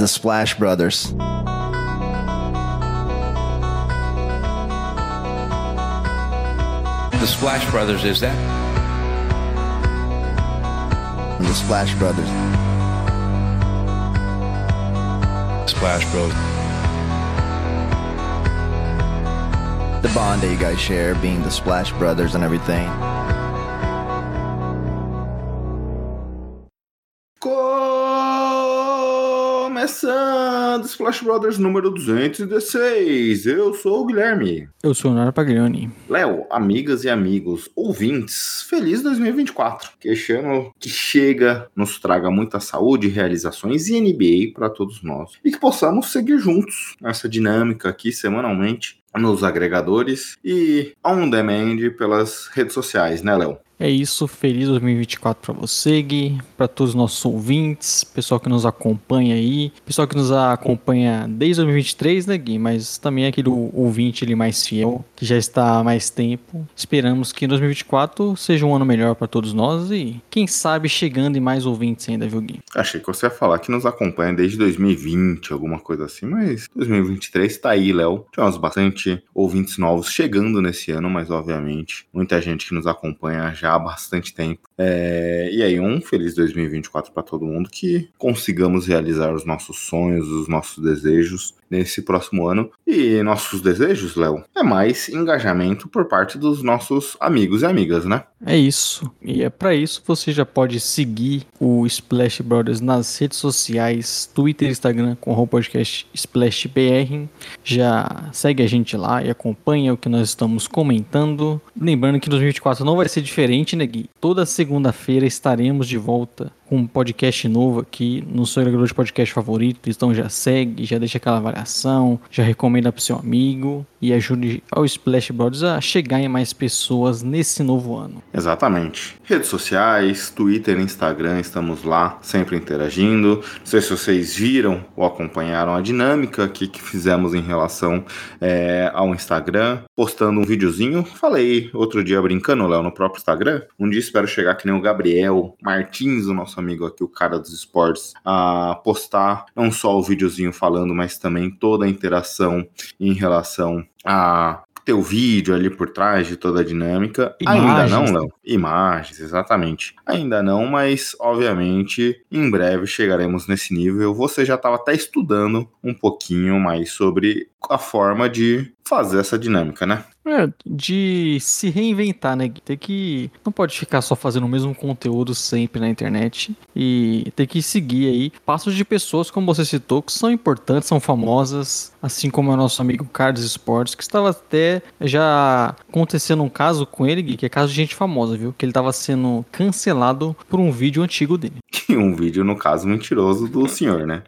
The Splash Brothers. The Splash Brothers, is that? The Splash Brothers. Splash Bros. The bond that you guys share being the Splash Brothers and everything. Começando Splash Brothers número 216. Eu sou o Guilherme. Eu sou o Nara Paglioni. Léo, amigas e amigos, ouvintes, feliz 2024. Que este ano que chega nos traga muita saúde, realizações e NBA para todos nós. E que possamos seguir juntos nessa dinâmica aqui semanalmente nos agregadores e on demand pelas redes sociais, né, Léo? É isso, feliz 2024 para você, Gui, para todos os nossos ouvintes, pessoal que nos acompanha aí, pessoal que nos acompanha desde 2023, né, Gui? Mas também aquele ouvinte ali mais fiel, que já está há mais tempo. Esperamos que 2024 seja um ano melhor para todos nós e, quem sabe, chegando em mais ouvintes ainda, viu, Gui? Achei que você ia falar que nos acompanha desde 2020, alguma coisa assim, mas 2023 tá aí, Léo. Tivemos bastante ouvintes novos chegando nesse ano, mas obviamente muita gente que nos acompanha já bastante tempo. É, e aí, um feliz 2024 para todo mundo, que consigamos realizar os nossos sonhos, os nossos desejos nesse próximo ano. E nossos desejos, Léo, é mais engajamento por parte dos nossos amigos e amigas, né? É isso. E é para isso você já pode seguir o Splash Brothers nas redes sociais, Twitter Instagram com o podcast SplashBR. Já segue a gente lá e acompanha o que nós estamos comentando. Lembrando que 2024 não vai ser diferente, né, Gui? Toda segunda-feira estaremos de volta com um podcast novo aqui no seu agregador de podcast favorito. Então já segue, já deixa aquela avaliação, já recomenda para seu amigo e ajude ao Splash Brothers a chegar em mais pessoas nesse novo ano. Exatamente. Redes sociais, Twitter, Instagram, estamos lá sempre interagindo. Não sei se vocês viram ou acompanharam a dinâmica aqui que fizemos em relação é, ao Instagram, postando um videozinho. Falei outro dia brincando, Léo, no próprio Instagram. Um dia espero chegar que nem o Gabriel Martins, o nosso amigo aqui, o cara dos esportes, a postar não só o videozinho falando, mas também toda a interação em relação a ter o vídeo ali por trás de toda a dinâmica. Imagens. Ainda não, Léo? Imagens, exatamente. Ainda não, mas obviamente em breve chegaremos nesse nível. Você já estava até estudando um pouquinho mais sobre a forma de fazer essa dinâmica, né? É, de se reinventar, né? Ter que. Não pode ficar só fazendo o mesmo conteúdo sempre na internet. E ter que seguir aí passos de pessoas, como você citou, que são importantes, são famosas. Assim como é o nosso amigo Carlos Esportes, que estava até já acontecendo um caso com ele, que é caso de gente famosa, viu? Que ele estava sendo cancelado por um vídeo antigo dele. Que um vídeo, no caso, mentiroso do senhor, né?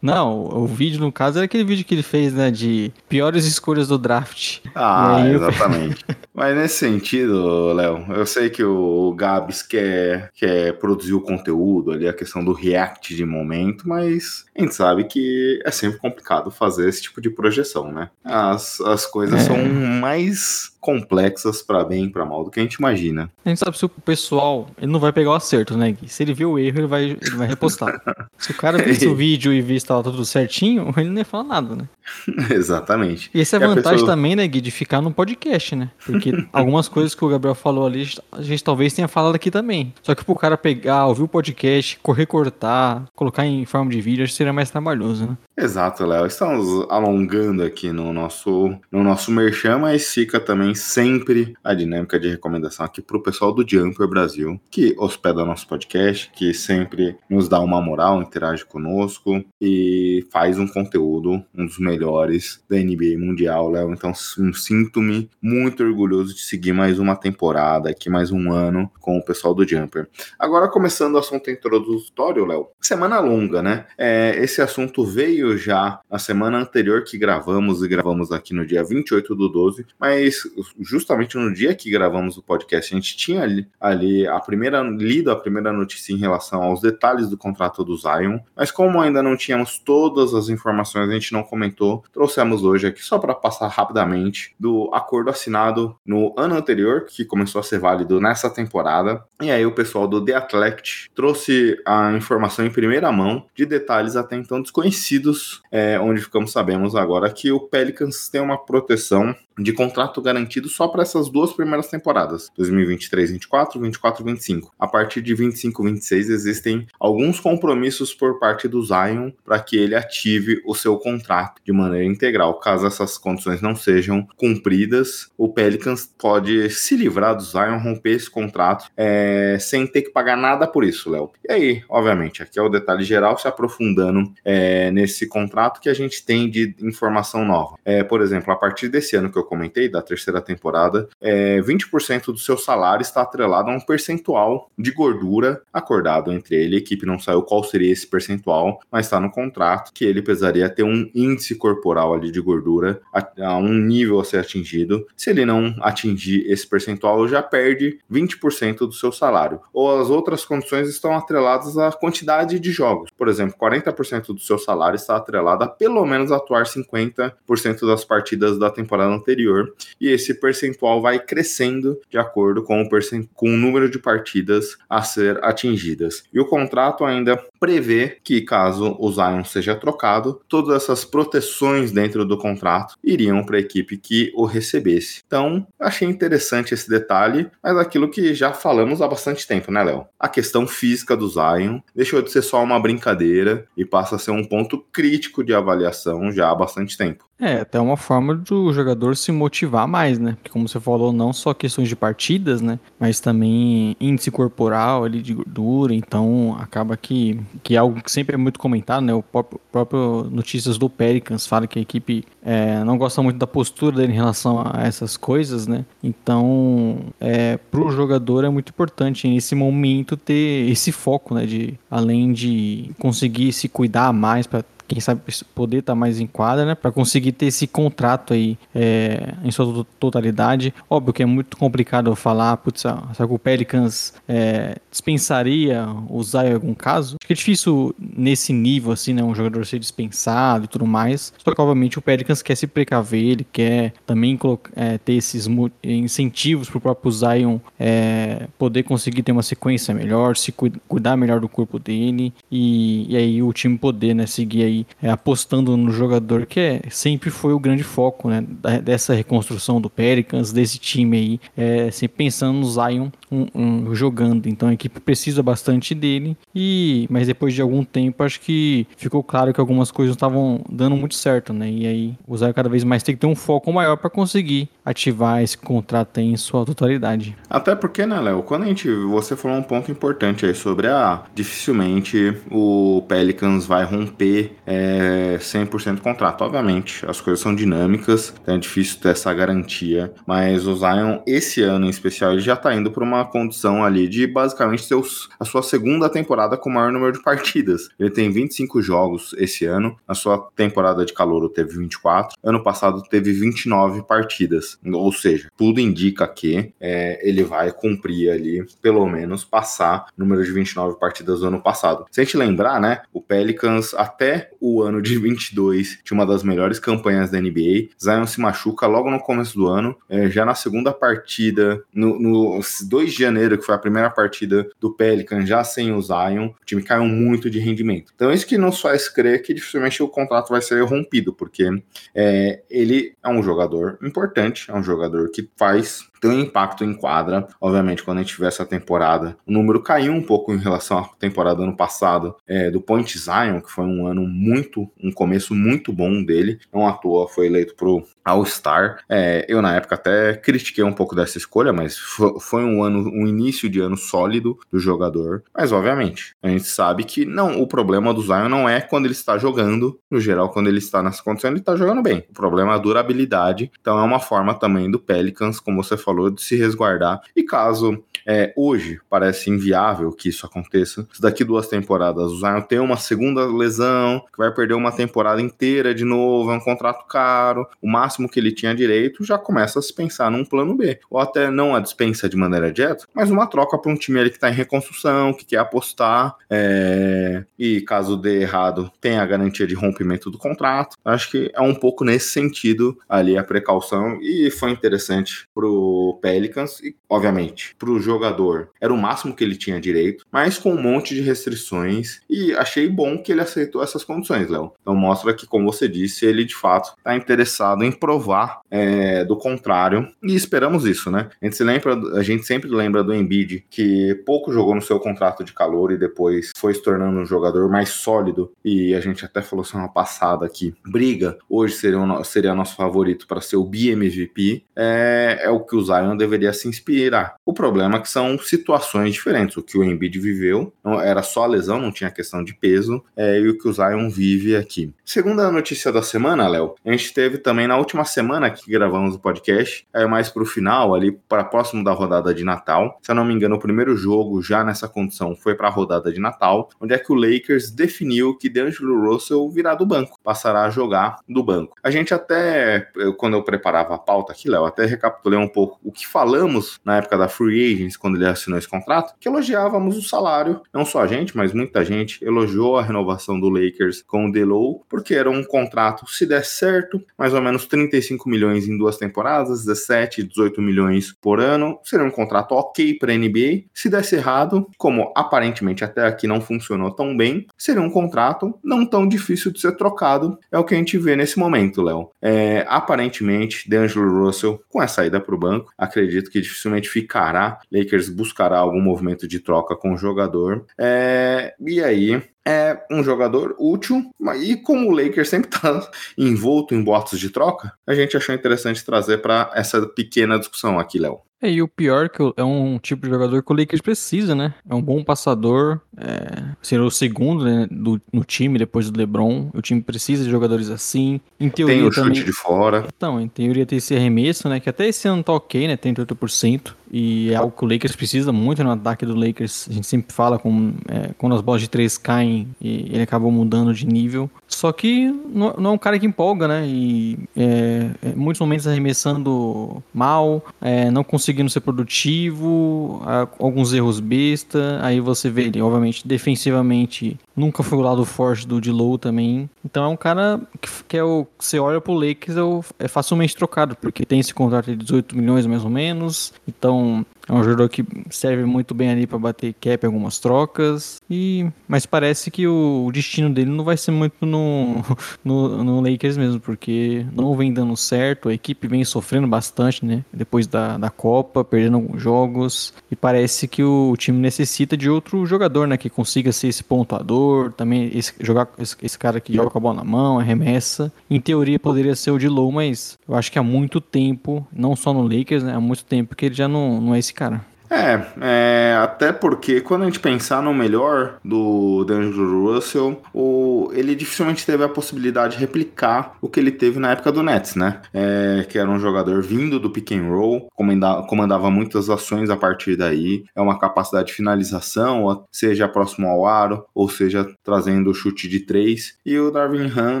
Não, o vídeo, no caso, era aquele vídeo que ele fez, né? De piores escolhas do draft. Ah, E aí, exatamente. Mas nesse sentido, Léo, eu sei que o Gabs quer, quer produzir o conteúdo ali, a questão do react de momento, mas a gente sabe que é sempre complicado fazer esse tipo de projeção, né? As, as coisas É. são mais complexas para bem e para mal do que a gente imagina. A gente sabe se o pessoal, ele não vai pegar o acerto, né, Gui? Se ele vê o erro, ele vai, ele vai repostar. se o cara visse o vídeo e visse tava tudo certinho, ele não ia falar nada, né? Exatamente. E essa é a vantagem pessoa- também, né, Gui, de ficar no podcast, né? Porque algumas coisas que o Gabriel falou ali, a gente- talvez tenha falado aqui também. Só que pro cara pegar, ouvir o podcast, correr, cortar, colocar em forma de vídeo, acho que seria mais trabalhoso, né? Exato, Léo. Estamos alongando aqui no nosso, no nosso merchan, mas fica também sempre a dinâmica de recomendação aqui pro pessoal do Jumper Brasil, que hospeda nosso podcast, que sempre nos dá uma moral, interage conosco e faz um conteúdo, um dos melhores da NBA Mundial, Léo. Então, sinto-me muito orgulhoso de seguir mais uma temporada aqui, mais um ano com o pessoal do Jumper. Agora, começando o assunto introdutório, Léo. Semana longa, né? É, esse assunto veio já na semana anterior que gravamos, e gravamos aqui no dia 28 do 12, mas justamente no dia que gravamos o podcast, a gente tinha ali, ali a primeira lido a primeira notícia em relação aos detalhes do contrato do Zion, mas como ainda não tínhamos todas as informações, a gente não comentou, trouxemos hoje aqui só para passar rapidamente do acordo assinado no ano anterior, que começou a ser válido nessa temporada, e aí o pessoal do The Athletic trouxe a informação em primeira mão de detalhes até então desconhecidos, é, onde ficamos sabemos agora que o Pelicans tem uma proteção de contrato garantido só para essas duas primeiras temporadas, 2023-24, 24-25. A partir de 25-26 existem alguns compromissos por parte do Zion para que ele ative o seu contrato de maneira integral. Caso essas condições não sejam cumpridas, o Pelicans pode se livrar do Zion, romper esse contrato é, sem ter que pagar nada por isso, Léo. E aí, obviamente, aqui é o detalhe geral, se aprofundando é, nesse contrato que a gente tem de informação nova. É, por exemplo, a partir desse ano que eu comentei, da terceira temporada, é, 20% do seu salário está atrelado a um percentual de gordura acordado entre ele e a equipe. Não saiu qual seria esse percentual, mas está no contrato que ele precisaria ter um índice corporal ali de gordura a, a um nível a ser atingido. Se ele não atingir esse percentual, já perde 20% do seu salário. Ou as outras condições estão atreladas à quantidade de jogos. Por exemplo, 40% do seu salário está atrelado a pelo menos atuar 50% das partidas da temporada anterior anterior, e esse percentual vai crescendo de acordo com o, com o número de partidas a ser atingidas. E o contrato ainda prevê que, caso o Zion seja trocado, todas essas proteções dentro do contrato iriam para a equipe que o recebesse. Então, achei interessante esse detalhe, mas aquilo que já falamos há bastante tempo, né, Léo? A questão física do Zion deixou de ser só uma brincadeira e passa a ser um ponto crítico de avaliação já há bastante tempo. É, até uma forma do jogador se motivar mais, né? Porque como você falou, não só questões de partidas, né? Mas também índice corporal ali de gordura, então acaba que, que é algo que sempre é muito comentado, né? O próprio, próprio Notícias do Pelicans fala que a equipe é, não gosta muito da postura dele em relação a essas coisas, né? Então, é, pro jogador é muito importante nesse momento ter esse foco, né? De, além de conseguir se cuidar mais para quem sabe poder estar tá mais em quadra, né? Para conseguir ter esse contrato aí é, em sua totalidade. Óbvio que é muito complicado falar, putz, será que o Pelicans é, dispensaria usar em algum caso? Acho que é difícil nesse nível, assim, né? Um jogador ser dispensado e tudo mais. Só que, obviamente, o Pelicans quer se precaver, ele quer também é, ter esses incentivos para o próprio Zion é, poder conseguir ter uma sequência melhor, se cuidar melhor do corpo dele e, e aí o time poder, né, seguir aí é, apostando no jogador, que é, sempre foi o grande foco né, dessa reconstrução do Pelicans, desse time aí, é, sempre pensando no Zion um, um, jogando. Então a equipe precisa bastante dele. E mas depois de algum tempo, acho que ficou claro que algumas coisas estavam dando muito certo, né? E aí o cada vez mais tem que ter um foco maior para conseguir ativar esse contrato em sua totalidade. Até porque, né, Léo, quando a gente. Você falou um ponto importante aí sobre a. Ah, dificilmente o Pelicans vai romper é, 100% contrato. Obviamente, as coisas são dinâmicas, então é difícil ter essa garantia. Mas o Zion, esse ano em especial, ele já tá indo para uma condição ali de basicamente ter a sua segunda temporada com o maior número de partidas. Ele tem 25 jogos esse ano, na sua temporada de calor teve 24, ano passado teve 29 partidas. Ou seja, tudo indica que é, ele vai cumprir ali, pelo menos, passar o número de 29 partidas do ano passado. Se a gente lembrar, né, o Pelicans até o ano de 22 tinha uma das melhores campanhas da NBA. Zion se machuca logo no começo do ano, é, já na segunda partida, no, no 2 de janeiro, que foi a primeira partida do Pelican, já sem o Zion, o time caiu muito de rendimento. Então, isso que nos faz crer que dificilmente o contrato vai ser rompido, porque é, ele é um jogador importante, é um jogador que faz tem impacto em quadra. Obviamente, quando a gente tiver essa temporada, o número caiu um pouco em relação à temporada ano passado é, do Point Zion, que foi um ano muito, um começo muito bom dele. Não à toa foi eleito pro All-Star. É, eu, na época, até critiquei um pouco dessa escolha, mas foi um ano, um início de ano sólido do jogador. Mas, obviamente, a gente sabe que não, o problema do Zion não é quando ele está jogando. No geral, quando ele está nessa condição, ele está jogando bem. O problema é a durabilidade. Então, é uma forma também do Pelicans, como você falou, de se resguardar. E caso É, hoje parece inviável que isso aconteça. Se daqui duas temporadas o Zion tem uma segunda lesão, que vai perder uma temporada inteira de novo, é um contrato caro, o máximo que ele tinha direito, já começa a se pensar num plano B. Ou até não a dispensa de maneira direta, mas uma troca para um time ali que está em reconstrução, que quer apostar, é... e caso dê errado, tem a garantia de rompimento do contrato. Acho que é um pouco nesse sentido ali a precaução, e foi interessante pro Pelicans, e obviamente pro jogador era o máximo que ele tinha direito, mas com um monte de restrições, e achei bom que ele aceitou essas condições, Léo. Então mostra que, como você disse, ele de fato está interessado em provar é, do contrário, e esperamos isso, né? A gente, se lembra, a gente sempre lembra do Embiid, que pouco jogou no seu contrato de calor e depois foi se tornando um jogador mais sólido, e a gente até falou semana passada aqui, briga, hoje seria, o, seria nosso favorito para ser o BMVP, é, é o que o Zion deveria se inspirar. O problema é que são situações diferentes, o que o Embiid viveu era só a lesão, não tinha questão de peso, é, e o que o Zion vive aqui. Segunda notícia da semana, Léo, a gente teve também na última semana que gravamos o podcast, é mais pro final, ali para próximo da rodada de Natal. Se eu não me engano, o primeiro jogo já nessa condição foi para a rodada de Natal, onde é que o Lakers definiu que D'Angelo Russell virá do banco, passará a jogar do banco. A gente até, quando eu preparava a pauta aqui, Léo, até recapitulei um pouco o que falamos na época da Free Agents, quando ele assinou esse contrato, que elogiávamos o salário, não só a gente, mas muita gente elogiou a renovação do Lakers com o Delow, porque era um contrato, se der certo, mais ou menos 35 milhões em duas temporadas, 17, 18 milhões por ano. Seria um contrato ok para a NBA. Se desse errado, como aparentemente até aqui não funcionou tão bem, seria um contrato não tão difícil de ser trocado. É o que a gente vê nesse momento, Léo. É, aparentemente, DeAngelo Russell, com a saída para o banco, acredito que dificilmente ficará. Lakers buscará algum movimento de troca com o jogador. É, e aí, é um jogador útil, e como o Lakers sempre está envolto em boatos de troca, a gente achou interessante trazer para essa pequena discussão aqui, Léo. É, e o pior que é um tipo de jogador que o Lakers precisa, né? É um bom passador, é, seria o segundo né, do, no time depois do LeBron. O time precisa de jogadores assim. Em teoria tem o também... chute de fora. Então, em teoria tem esse arremesso, né? Que até esse ano tá ok, né? Tem 30%. E é algo que o Lakers precisa muito no ataque do Lakers. A gente sempre fala com, é, quando as bolas de três caem e ele acabou mudando de nível. Só que não, não é um cara que empolga, né? E é, é, muitos momentos arremessando mal, é, não conseguindo ser produtivo, alguns erros besta. Aí você vê ele, obviamente, defensivamente, nunca foi o lado forte do Dilow também. Então é um cara que, que é o. Você olha pro Lakers, é, é facilmente trocado, porque tem esse contrato de 18 milhões mais ou menos. Então é um jogador que serve muito bem ali para bater cap algumas trocas. E mas parece que o, destino dele não vai ser muito no, no, no, Lakers mesmo, porque não vem dando certo. A equipe vem sofrendo bastante, né? Depois da, da Copa, perdendo alguns jogos. E parece que o, time necessita de outro jogador, né? Que consiga ser esse pontuador. Também esse, jogar, esse, esse cara que joga com a bola na mão, arremessa. Em teoria poderia ser o de Low, mas eu acho que há muito tempo, não só no Lakers, né? Há muito tempo que ele já não, não é esse cara. É, é, até porque quando a gente pensar no melhor do D'Angelo Russell, o, ele dificilmente teve a possibilidade de replicar o que ele teve na época do Nets, né? É, que era um jogador vindo do pick and roll, comandava, comandava muitas ações a partir daí, é uma capacidade de finalização, seja próximo ao aro, ou seja trazendo o chute de três. E o Darvin Ham,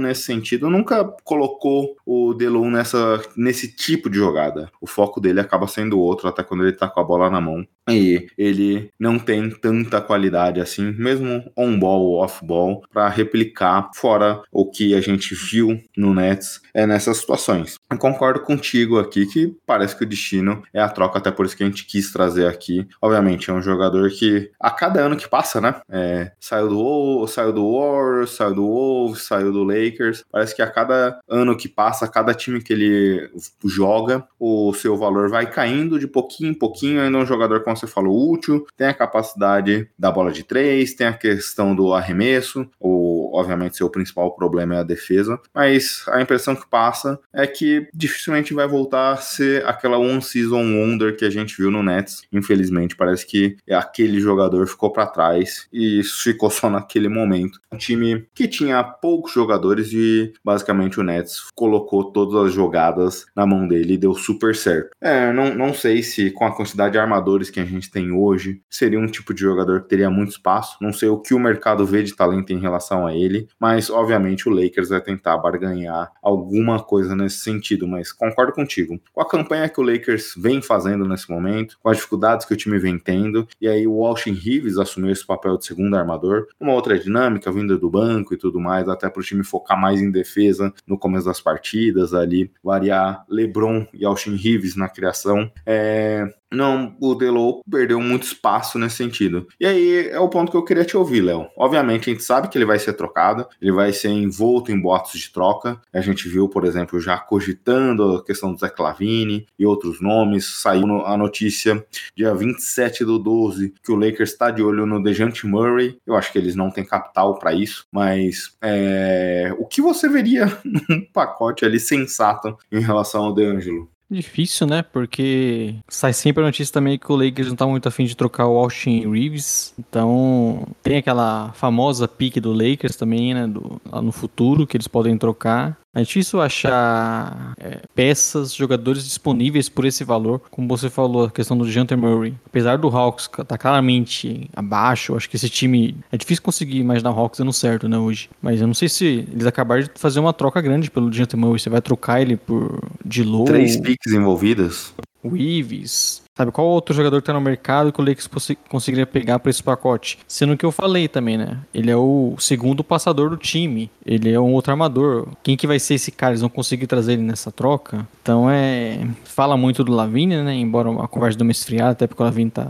nesse sentido, nunca colocou o Delon nessa, nesse tipo de jogada. O foco dele acaba sendo outro, até quando ele tá com a bola na mão. E ele não tem tanta qualidade assim, mesmo on-ball ou off-ball, para replicar fora o que a gente viu no Nets é nessas situações. Eu concordo contigo aqui que parece que o destino é a troca, até por isso que a gente quis trazer aqui. Obviamente, é um jogador que a cada ano que passa, né? É, saiu do saiu do Warriors, saiu do Wolves, saiu do Lakers. Parece que a cada ano que passa, a cada time que ele joga, o seu valor vai caindo de pouquinho em pouquinho. Ainda é um jogador jogador, como você falou, útil, tem a capacidade da bola de três, tem a questão do arremesso, o obviamente, seu principal problema é a defesa, mas a impressão que passa é que dificilmente vai voltar a ser aquela one-season wonder que a gente viu no Nets. Infelizmente, parece que aquele jogador ficou para trás e ficou só naquele momento. Um time que tinha poucos jogadores e basicamente o Nets colocou todas as jogadas na mão dele e deu super certo. É, não, não sei se com a quantidade de armadores que a gente tem hoje, seria um tipo de jogador que teria muito espaço. Não sei o que o mercado vê de talento em relação a ele, mas obviamente o Lakers vai tentar barganhar alguma coisa nesse sentido. Mas concordo contigo. Com a campanha que o Lakers vem fazendo nesse momento, com as dificuldades que o time vem tendo, e aí o Washington Reeves assumiu esse papel de segundo armador, uma outra dinâmica vinda do banco e tudo mais, até para o time focar mais em defesa no começo das partidas ali, variar LeBron e Austin Reeves na criação. É, não, o Delo perdeu muito espaço nesse sentido. E aí é o ponto que eu queria te ouvir, Léo. Obviamente a gente sabe que ele vai ser trocado, ele vai ser envolto em boatos de troca. A gente viu, por exemplo, já cogitando a questão do Zé Clavini e outros nomes. Saiu a notícia dia 27 do 12 que o Lakers está de olho no Dejante Murray. Eu acho que eles não têm capital para isso, mas é... o que você veria num pacote ali sensato em relação ao DeAngelo? Difícil, né? Porque sai sempre a notícia também que o Lakers não tá muito afim de trocar o Austin Reeves. Então, tem aquela famosa pique do Lakers também, né? Do, lá no futuro, que eles podem trocar. É difícil achar é, peças, jogadores disponíveis por esse valor. Como você falou, a questão do Janter Murray. Apesar do Hawks estar tá claramente abaixo, acho que esse time. É difícil conseguir imaginar o Hawks dando certo, né, hoje. Mas eu não sei se eles acabaram de fazer uma troca grande pelo Janter Murray. Você vai trocar ele por de low. Três piques envolvidas. O Ives, Sabe, qual outro jogador que tá no mercado que o Lakers conseguiria pegar para esse pacote? Sendo que eu falei também, né? Ele é o segundo passador do time. Ele é um outro armador. Quem que vai ser esse cara? Eles vão conseguir trazer ele nessa troca? Então é. Fala muito do Lavigne, né? Embora a conversa dê uma esfriada, até porque o Lavigne tá,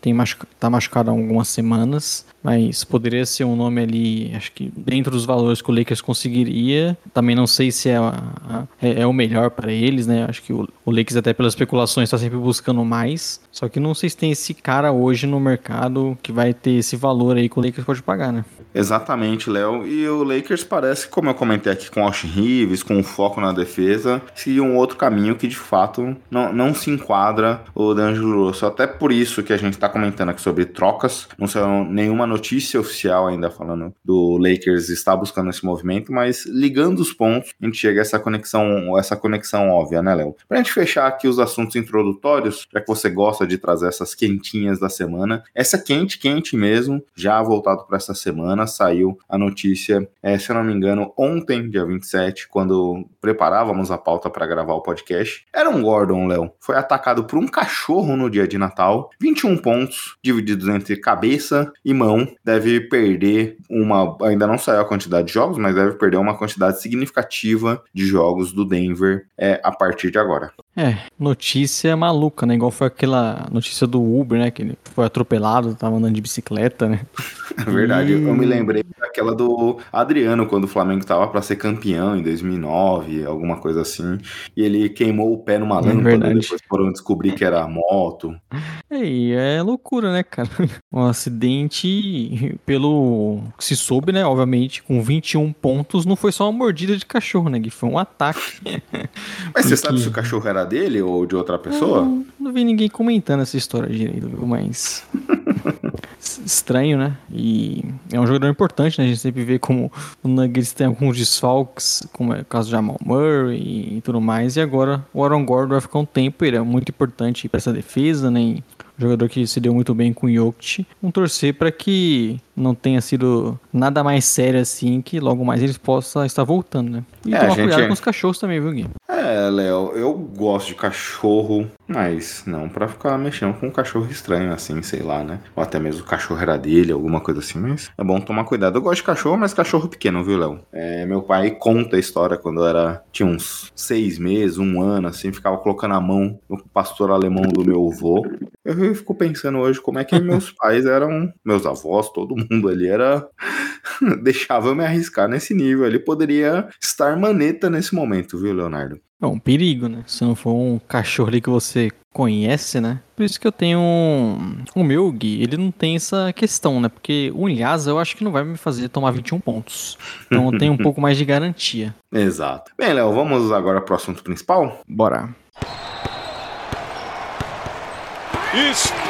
tem tá machucado há algumas semanas. Mas poderia ser um nome ali, acho que dentro dos valores que o Lakers conseguiria. Também não sei se é, a, é, é, o melhor para eles, né? Acho que o, o Lakers, até pelas especulações, está sempre buscando mais mais. Só que não sei se tem esse cara hoje no mercado que vai ter esse valor aí que o Lakers pode pagar, né? Exatamente, Léo. E o Lakers parece, como eu comentei aqui com o Austin Reeves, com o foco na defesa, seguir um outro caminho que de fato não, não se enquadra o D'Angelo Russell. Até por isso que a gente está comentando aqui sobre trocas. Não saiu nenhuma notícia oficial ainda falando do Lakers estar buscando esse movimento, mas ligando os pontos, a gente chega a essa conexão, essa conexão óbvia, né, Léo? Pra gente fechar aqui os assuntos introdutórios, já que você gosta de trazer essas quentinhas da semana, essa quente, quente mesmo, já voltado para essa semana semana saiu a notícia, é, se eu não me engano, ontem, dia 27, quando preparávamos a pauta para gravar o podcast. Era um Gordon, Léo. Foi atacado por um cachorro no dia de Natal. 21 pontos, divididos entre cabeça e mão. Deve perder uma. Ainda não saiu a quantidade de jogos, mas deve perder uma quantidade significativa de jogos do Denver é, a partir de agora. É, notícia maluca, né? Igual foi aquela notícia do Uber, né? Que ele foi atropelado, tava andando de bicicleta, né? É verdade, e... eu me lembrei daquela do Adriano, quando o Flamengo tava para ser campeão em 2009, alguma coisa assim, e ele queimou o pé numa é lâmpada, é depois foram descobrir que era moto. É, e é loucura, né, cara? Um acidente, pelo que se soube, né, obviamente, com 21 pontos, não foi só uma mordida de cachorro, né, que foi um ataque. Mas você sabe se o cachorro era dele ou de outra pessoa? Não, não vi ninguém comentando essa história direito, mas estranho, né? E é um jogador importante, né? A gente sempre vê como o Nuggets tem alguns desfalques, como é o caso de Jamal Murray e tudo mais. E agora o Aaron Gordon vai ficar um tempo, ele é muito importante para essa defesa, né? Um jogador que se deu muito bem com o Jokic. Um torcer para que não tenha sido nada mais sério assim, que logo mais eles possam estar voltando, né? E é, tomar gente... cuidado com os cachorros também, viu, Gui? É, Léo, eu gosto de cachorro, mas não para ficar mexendo com um cachorro estranho, assim, sei lá, né? Ou até mesmo o cachorro era dele, alguma coisa assim, mas é bom tomar cuidado. Eu gosto de cachorro, mas cachorro pequeno, viu, Léo? É, meu pai conta a história quando eu era, tinha uns seis meses, um ano, assim, ficava colocando a mão no pastor alemão do meu avô. Eu fico pensando hoje como é que meus pais eram, meus avós, todo mundo ali era. deixava eu me arriscar nesse nível. Ele poderia estar maneta nesse momento, viu, Leonardo? É um perigo, né? Se não for um cachorro ali que você conhece, né? Por isso que eu tenho um... o meu Gui, ele não tem essa questão, né? Porque o Ilhasa eu acho que não vai me fazer tomar 21 pontos. Então eu tenho um pouco mais de garantia. Exato. Bem, Léo, vamos agora pro assunto principal? Bora. Splash!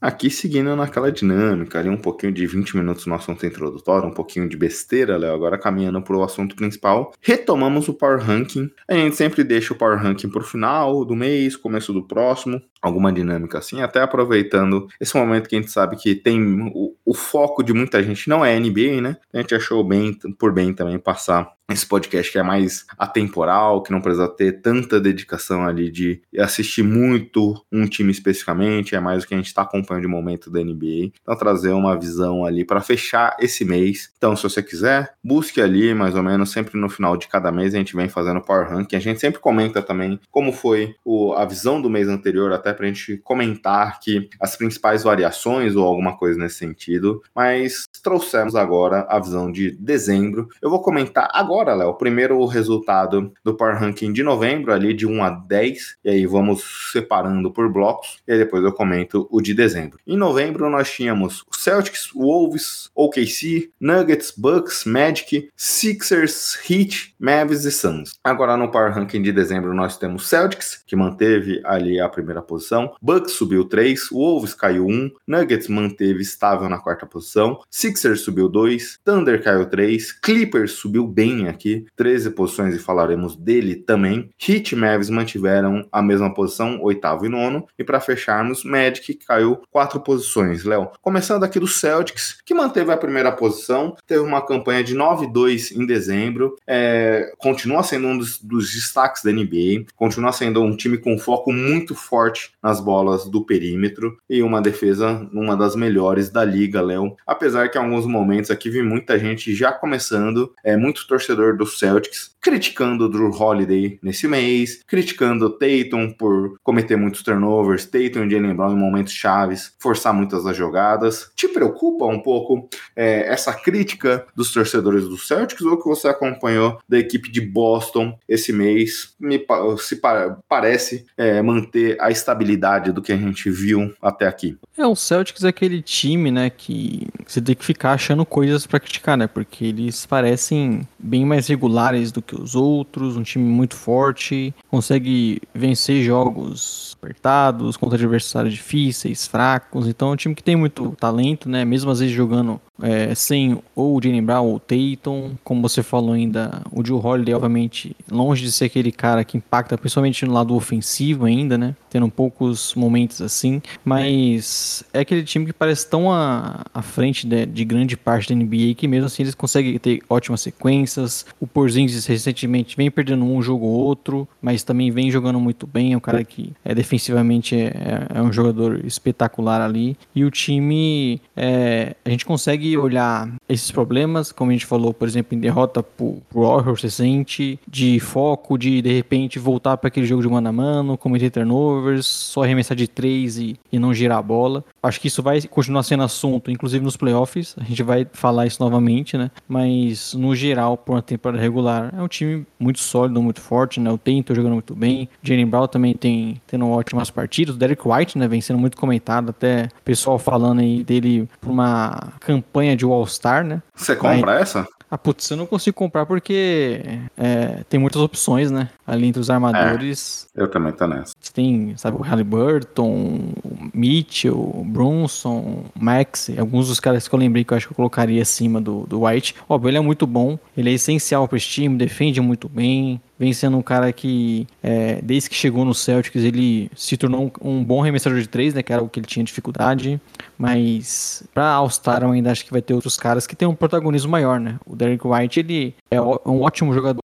Aqui seguindo naquela dinâmica, ali um pouquinho de 20 minutos no assunto introdutório, um pouquinho de besteira, Léo, agora caminhando para o assunto principal, retomamos o Power Ranking. A gente sempre deixa o Power Ranking para o final do mês, começo do próximo, alguma dinâmica assim, até aproveitando esse momento que a gente sabe que tem o, o foco de muita gente não é NBA, né? A gente achou bem por bem também passar esse podcast que é mais atemporal, que não precisa ter tanta dedicação ali de assistir muito um time especificamente, é mais o que a gente está acompanhando de momento da NBA. Então, trazer uma visão ali para fechar esse mês. Então, se você quiser, busque ali mais ou menos, sempre no final de cada mês a gente vem fazendo Power Ranking. A gente sempre comenta também como foi o, a visão do mês anterior, até para a gente comentar que as principais variações ou alguma coisa nesse sentido. Mas trouxemos agora a visão de dezembro. Eu vou comentar agora agora, Léo, primeiro o resultado do Power Ranking de novembro, ali de 1 a 10, e aí vamos separando por blocos, e aí depois eu comento o de dezembro. Em novembro nós tínhamos Celtics, Wolves, OKC, Nuggets, Bucks, Magic, Sixers, Heat, Mavs e Suns. Agora no Power Ranking de dezembro nós temos Celtics, que manteve ali a primeira posição, Bucks subiu 3, Wolves caiu 1, Nuggets manteve estável na quarta posição, Sixers subiu 2, Thunder caiu 3, Clippers subiu bem aqui 13 posições e falaremos dele também. Heat e Mavs mantiveram a mesma posição, oitavo e nono. E para fecharmos, Magic caiu quatro posições. Léo, começando aqui do Celtics, que manteve a primeira posição, teve uma campanha de 9-2 em dezembro, é, continua sendo um dos, dos destaques da NBA, continua sendo um time com foco muito forte nas bolas do perímetro e uma defesa uma das melhores da liga, Léo. Apesar que em alguns momentos aqui vi muita gente já começando, é muito torcedor torcedor do Celtics criticando o Drew Holiday nesse mês, criticando o Tatum por cometer muitos turnovers, Tatum e Jalen Brown em momentos chaves, forçar muitas das jogadas. Te preocupa um pouco é, essa crítica dos torcedores do Celtics ou que você acompanhou da equipe de Boston esse mês? Me se parece é, manter a estabilidade do que a gente viu até aqui. É, o Celtics é aquele time, né, que você tem que ficar achando coisas para criticar, né? Porque eles parecem bem mais regulares do que os outros, um time muito forte, consegue vencer jogos apertados contra adversários difíceis, fracos. Então é um time que tem muito talento, né? Mesmo às vezes jogando é, sem ou o Jalen Brown ou o Tatum, como você falou ainda, o Joe Holiday, obviamente, longe de ser aquele cara que impacta principalmente no lado ofensivo ainda, né? Tendo poucos momentos assim, mas é aquele time que parece tão à, à frente de, de grande parte da NBA que mesmo assim eles conseguem ter ótimas sequências. O Porzingis recentemente vem perdendo um jogo ou outro, mas também vem jogando muito bem. É um cara que é, defensivamente é, é, é um jogador espetacular ali. E o time, é, a gente consegue olhar esses problemas, como a gente falou, por exemplo, em derrota pro, pro Warriors recente, de foco, de de repente voltar para aquele jogo de mano a mano, cometer turnovers, só arremessar de três e, e não girar a bola. Acho que isso vai continuar sendo assunto, inclusive nos playoffs, a gente vai falar isso novamente, né? Mas no geral, por uma temporada regular, é um time muito sólido, muito forte, né? O Tento jogando muito bem, Jalen Brown também tem tendo ótimas partidas, o Derek White, né, vem sendo muito comentado, até pessoal falando aí dele por uma campanha campanha de All-Star, né? Você compra essa? Ah, putz, eu não consigo comprar porque é, tem muitas opções, né? Ali entre os armadores. É, eu também tô nessa. Você tem, sabe, o Halliburton, o Mitchell, o Brunson, o Max, alguns dos caras que eu lembrei que eu acho que eu colocaria acima do, do White. Óbvio, ele é muito bom, ele é essencial para esse time, defende muito bem, vem sendo um cara que, é, desde que chegou no Celtics, ele se tornou um, um, bom remessador de três, né? Que era o que ele tinha dificuldade. Mas para All-Star eu ainda acho que vai ter outros caras que têm um protagonismo maior, né? O Derek White, ele é um ótimo jogador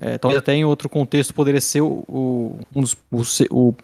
é, talvez até em outro contexto poderia ser o, o, um dos, o, o,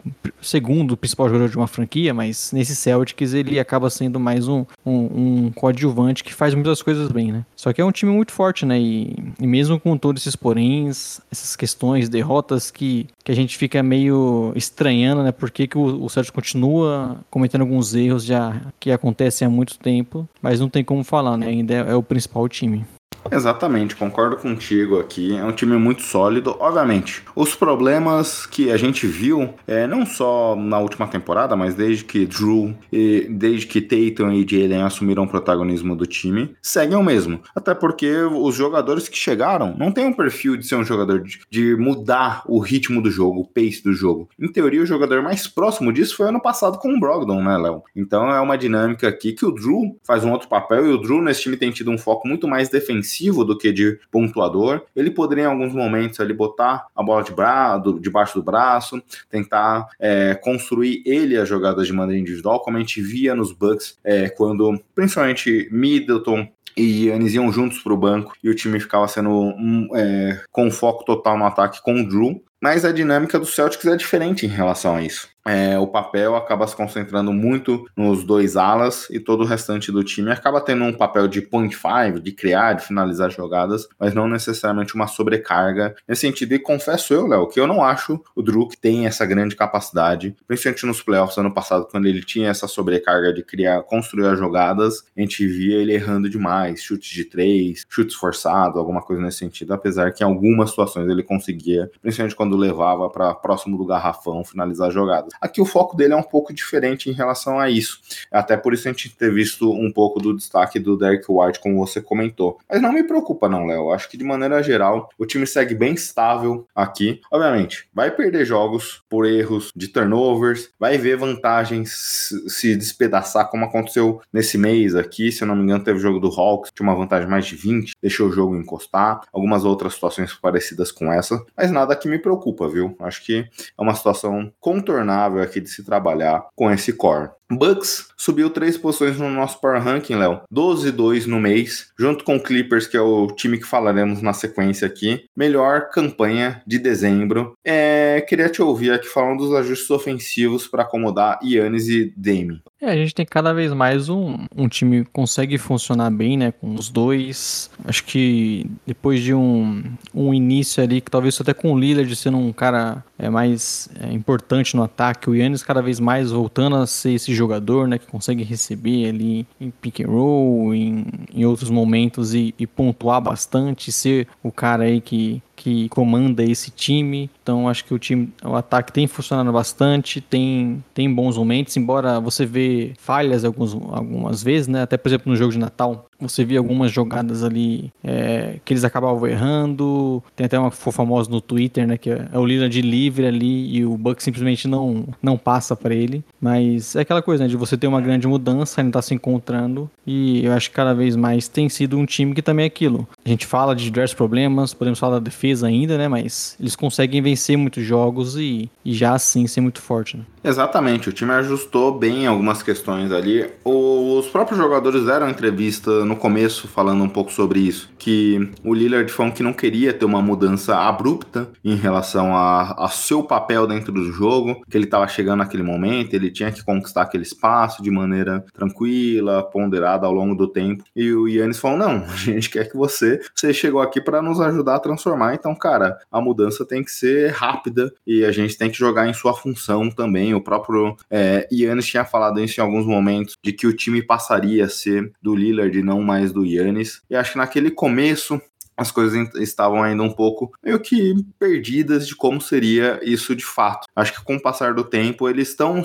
segundo principal jogador de uma franquia, mas nesse Celtics ele acaba sendo mais um, um, um, coadjuvante que faz muitas coisas bem, né? Só que é um time muito forte, né? E, e mesmo com todos esses poréns, essas questões, derrotas que, que a gente fica meio estranhando, né? Por que, que o, o Celtics continua cometendo alguns erros já que acontecem há muito tempo, mas não tem como falar, né? Ainda é, é o principal time. Exatamente, concordo contigo aqui. É um time muito sólido. Obviamente, os problemas que a gente viu, é, não só na última temporada, mas desde que Drew, e desde que Tatum e Jalen assumiram o protagonismo do time, seguem o mesmo. Até porque os jogadores que chegaram não têm um perfil de ser um jogador de, de mudar o ritmo do jogo, o pace do jogo. Em teoria, o jogador mais próximo disso foi ano passado com o Brogdon, né, Léo? Então é uma dinâmica aqui que o Drew faz um outro papel e o Drew nesse time tem tido um foco muito mais defensivo do que de pontuador. Ele poderia em alguns momentos ali botar a bola de bra debaixo do braço, tentar é, construir ele as jogadas de maneira individual, como a gente via nos Bucks é, quando principalmente Middleton e Yannis iam juntos para o banco e o time ficava sendo é, com foco total no ataque com o Drew. Mas a dinâmica do Celtics é diferente em relação a isso é, o papel acaba se concentrando muito nos dois alas e todo o restante do time acaba tendo um papel de point five, de criar, de finalizar jogadas, mas não necessariamente uma sobrecarga nesse sentido. E confesso eu, Léo, que eu não acho o Drew que tem essa grande capacidade, principalmente nos playoffs ano passado, quando ele tinha essa sobrecarga de criar, construir as jogadas, a gente via ele errando demais, chutes de três, chutes forçados, alguma coisa nesse sentido, apesar que em algumas situações ele conseguia, principalmente quando levava para próximo do garrafão finalizar jogadas. Aqui o foco dele é um pouco diferente em relação a isso. Até por isso a gente ter visto um pouco do destaque do Derek White, como você comentou. Mas não me preocupa, não, Léo. Acho que de maneira geral o time segue bem estável aqui. Obviamente, vai perder jogos por erros de turnovers, vai ver vantagens se despedaçar, como aconteceu nesse mês aqui. Se eu não me engano, teve o jogo do Hawks, tinha uma vantagem mais de 20, deixou o jogo encostar. Algumas outras situações parecidas com essa, mas nada que me preocupa, viu? Acho que é uma situação contornável aqui de se trabalhar com esse core. Bucks subiu três posições no nosso Power Ranking, Léo. 12-2 no mês, junto com Clippers, que é o time que falaremos na sequência aqui. Melhor campanha de dezembro. É, queria te ouvir aqui falando dos ajustes ofensivos para acomodar Yannis e Dame. É, a gente tem cada vez mais um, um time que consegue funcionar bem, né? Com os dois. Acho que depois de um, um início ali, que talvez até com o Lillard sendo um cara é, mais é, importante no ataque, o Yannis cada vez mais voltando a ser esse jogador, né? Que consegue receber ali em pick and roll, em, em outros momentos e, e pontuar bastante, ser o cara aí que que comanda esse time. Então acho que o time, o ataque tem funcionado bastante, tem, tem bons momentos, embora você vê falhas alguns, algumas vezes, né? Até por exemplo no jogo de Natal, você via algumas jogadas ali é, que eles acabavam errando. Tem até uma que foi famosa no Twitter, né? Que é, é o Lillard livre ali e o Buck simplesmente não, não passa para ele. Mas é aquela coisa, né? De você ter uma grande mudança, ainda tá se encontrando. E eu acho que cada vez mais tem sido um time que também é aquilo. A gente fala de diversos problemas, podemos falar da defesa ainda, né? Mas eles conseguem vencer muitos jogos e, e já assim ser muito forte, né? Exatamente, o time ajustou bem algumas questões ali. Os próprios jogadores deram entrevista no começo falando um pouco sobre isso, que o Lillard falou que não queria ter uma mudança abrupta em relação a, a seu papel dentro do jogo, que ele estava chegando naquele momento, ele tinha que conquistar aquele espaço de maneira tranquila, ponderada ao longo do tempo. E o Yannis falou: "Não, a gente quer que você, você chegou aqui para nos ajudar a transformar, então, cara, a mudança tem que ser rápida e a gente tem que jogar em sua função também o próprio é, Yannis tinha falado isso em alguns momentos, de que o time passaria a ser do Lillard e não mais do Yannis. E acho que naquele começo as coisas estavam ainda um pouco meio que perdidas de como seria isso de fato. Acho que com o passar do tempo eles estão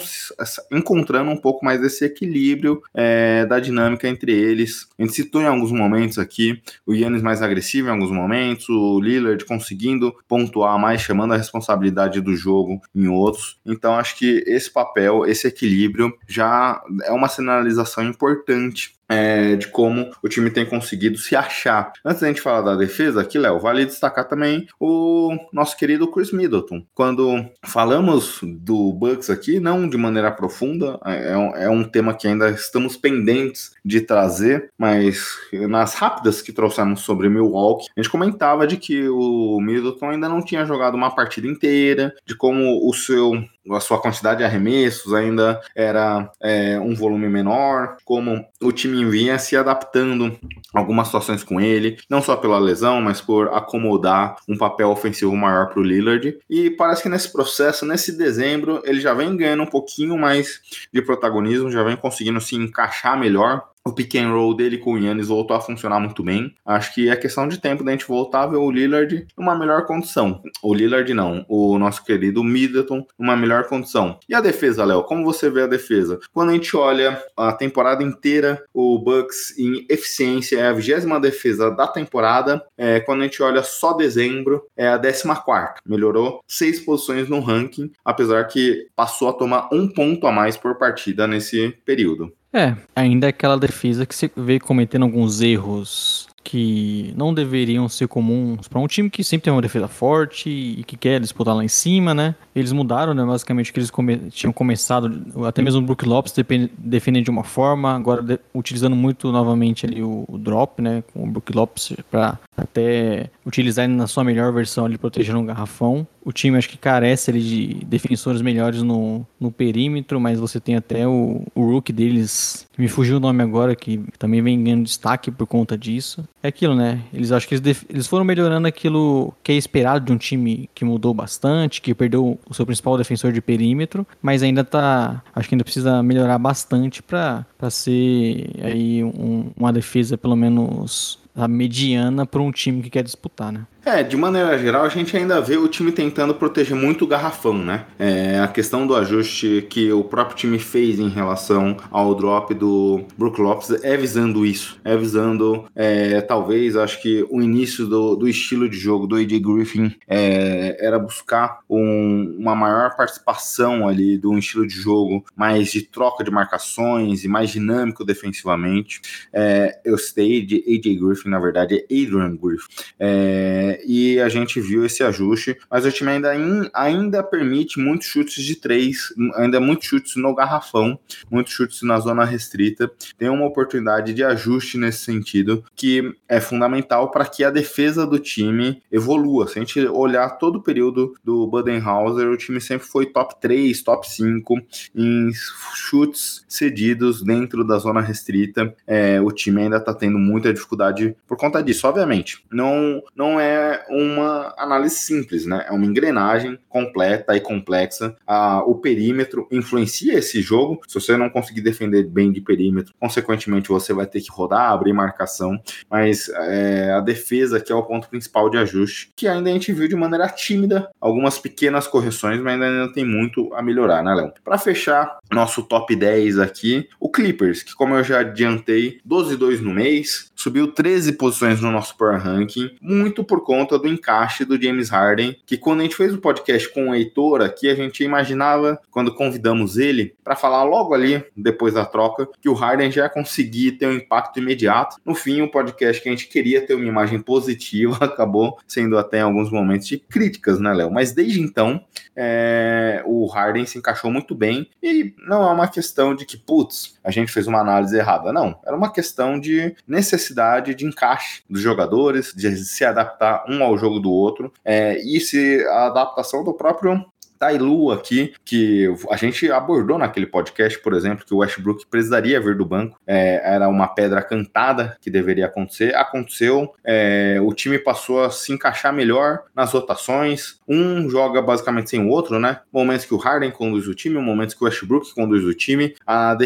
encontrando um pouco mais esse equilíbrio é, da dinâmica entre eles. A gente citou em alguns momentos aqui o Yannis mais agressivo em alguns momentos, o Lillard conseguindo pontuar mais, chamando a responsabilidade do jogo em outros. Então acho que esse papel, esse equilíbrio já é uma sinalização importante é, de como o time tem conseguido se achar. Antes da gente falar da defesa, aqui, Léo, vale destacar também o nosso querido Chris Middleton. Quando falamos do Bucks aqui, não de maneira profunda, é, é um, é um tema que ainda estamos pendentes de trazer, mas nas rápidas que trouxemos sobre Milwaukee, a gente comentava de que o Middleton ainda não tinha jogado uma partida inteira, de como o seu a sua quantidade de arremessos ainda era é, um volume menor, como o time vinha se adaptando algumas situações com ele, não só pela lesão, mas por acomodar um papel ofensivo maior para o Lillard. E parece que nesse processo, nesse dezembro, ele já vem ganhando um pouquinho mais de protagonismo, já vem conseguindo se encaixar melhor o pick and roll dele com o Yannis voltou a funcionar muito bem. Acho que é questão de tempo da gente voltar a ver o Lillard numa melhor condição. O Lillard não, o nosso querido Middleton numa melhor condição. E a defesa, Léo? Como você vê a defesa? Quando a gente olha a temporada inteira, o Bucks em eficiência é a vigésima defesa da temporada. É, quando a gente olha só dezembro, é a décima quarta. Melhorou seis posições no ranking, apesar que passou a tomar um ponto a mais por partida nesse período. É, ainda é aquela defesa que você vê cometendo alguns erros que não deveriam ser comuns para um time que sempre tem uma defesa forte e que quer disputar lá em cima, né? Eles mudaram, né? Basicamente, que eles come tinham começado, até mesmo o Brook Lopes defendendo de uma forma, agora utilizando muito novamente ali o, o, drop, né? Com o Brook Lopes para até utilizar na sua melhor versão ali, protegendo o garrafão. O time acho que carece ali de defensores melhores no, no perímetro, mas você tem até o, o Rook deles, que me fugiu o nome agora, que também vem ganhando destaque por conta disso. É aquilo, né? Eles acho que eles, eles foram melhorando aquilo que é esperado de um time que mudou bastante, que perdeu o seu principal defensor de perímetro, mas ainda tá. Acho que ainda precisa melhorar bastante para ser aí um, uma defesa pelo menos mediana para um time que quer disputar, né? É, de maneira geral, a gente ainda vê o time tentando proteger muito o garrafão, né? É, a questão do ajuste que o próprio time fez em relação ao drop do Brook Lopes é visando isso. É visando, é, talvez, acho que o início do, do estilo de jogo do AJ Griffin é, era buscar um, uma maior participação ali um estilo de jogo mais de troca de marcações e mais dinâmico defensivamente. É, eu citei de AJ Griffin, na verdade, é Adrian Griffin. É, e a gente viu esse ajuste, mas o time ainda, ainda permite muitos chutes de três, ainda muitos chutes no garrafão, muitos chutes na zona restrita. Tem uma oportunidade de ajuste nesse sentido que é fundamental para que a defesa do time evolua. Se a gente olhar todo o período do Budenhauser, o time sempre foi top 3, top 5 em chutes cedidos dentro da zona restrita. É, o time ainda está tendo muita dificuldade por conta disso, obviamente. Não, não é é uma análise simples, né? É uma engrenagem completa e complexa. Ah, o perímetro influencia esse jogo. Se você não conseguir defender bem de perímetro, consequentemente você vai ter que rodar, abrir marcação. Mas é, a defesa que é o ponto principal de ajuste, que ainda a gente viu de maneira tímida, algumas pequenas correções, mas ainda tem muito a melhorar, né, Léo? Para fechar nosso top 10 aqui, o Clippers, que como eu já adiantei, 12-2 no mês, subiu 13 posições no nosso Power Ranking, muito por conta do encaixe do James Harden, que quando a gente fez o podcast com o Heitor aqui, a gente imaginava, quando convidamos ele, para falar logo ali, depois da troca, que o Harden já ia conseguir ter um impacto imediato. No fim, o podcast que a gente queria ter uma imagem positiva acabou sendo até em alguns momentos de críticas, né, Léo? Mas desde então, é, o Harden se encaixou muito bem e não é uma questão de que, putz, a gente fez uma análise errada. Não, era uma questão de necessidade de encaixe dos jogadores, de se adaptar um ao jogo do outro. É, e se a adaptação do próprio Tailu aqui, que a gente abordou naquele podcast, por exemplo, que o Westbrook precisaria vir do banco. É, era uma pedra cantada que deveria acontecer. Aconteceu. É, o time passou a se encaixar melhor nas rotações. Um joga basicamente sem o outro, né? Momentos que o Harden conduz o time, momentos que o Westbrook conduz o time. A.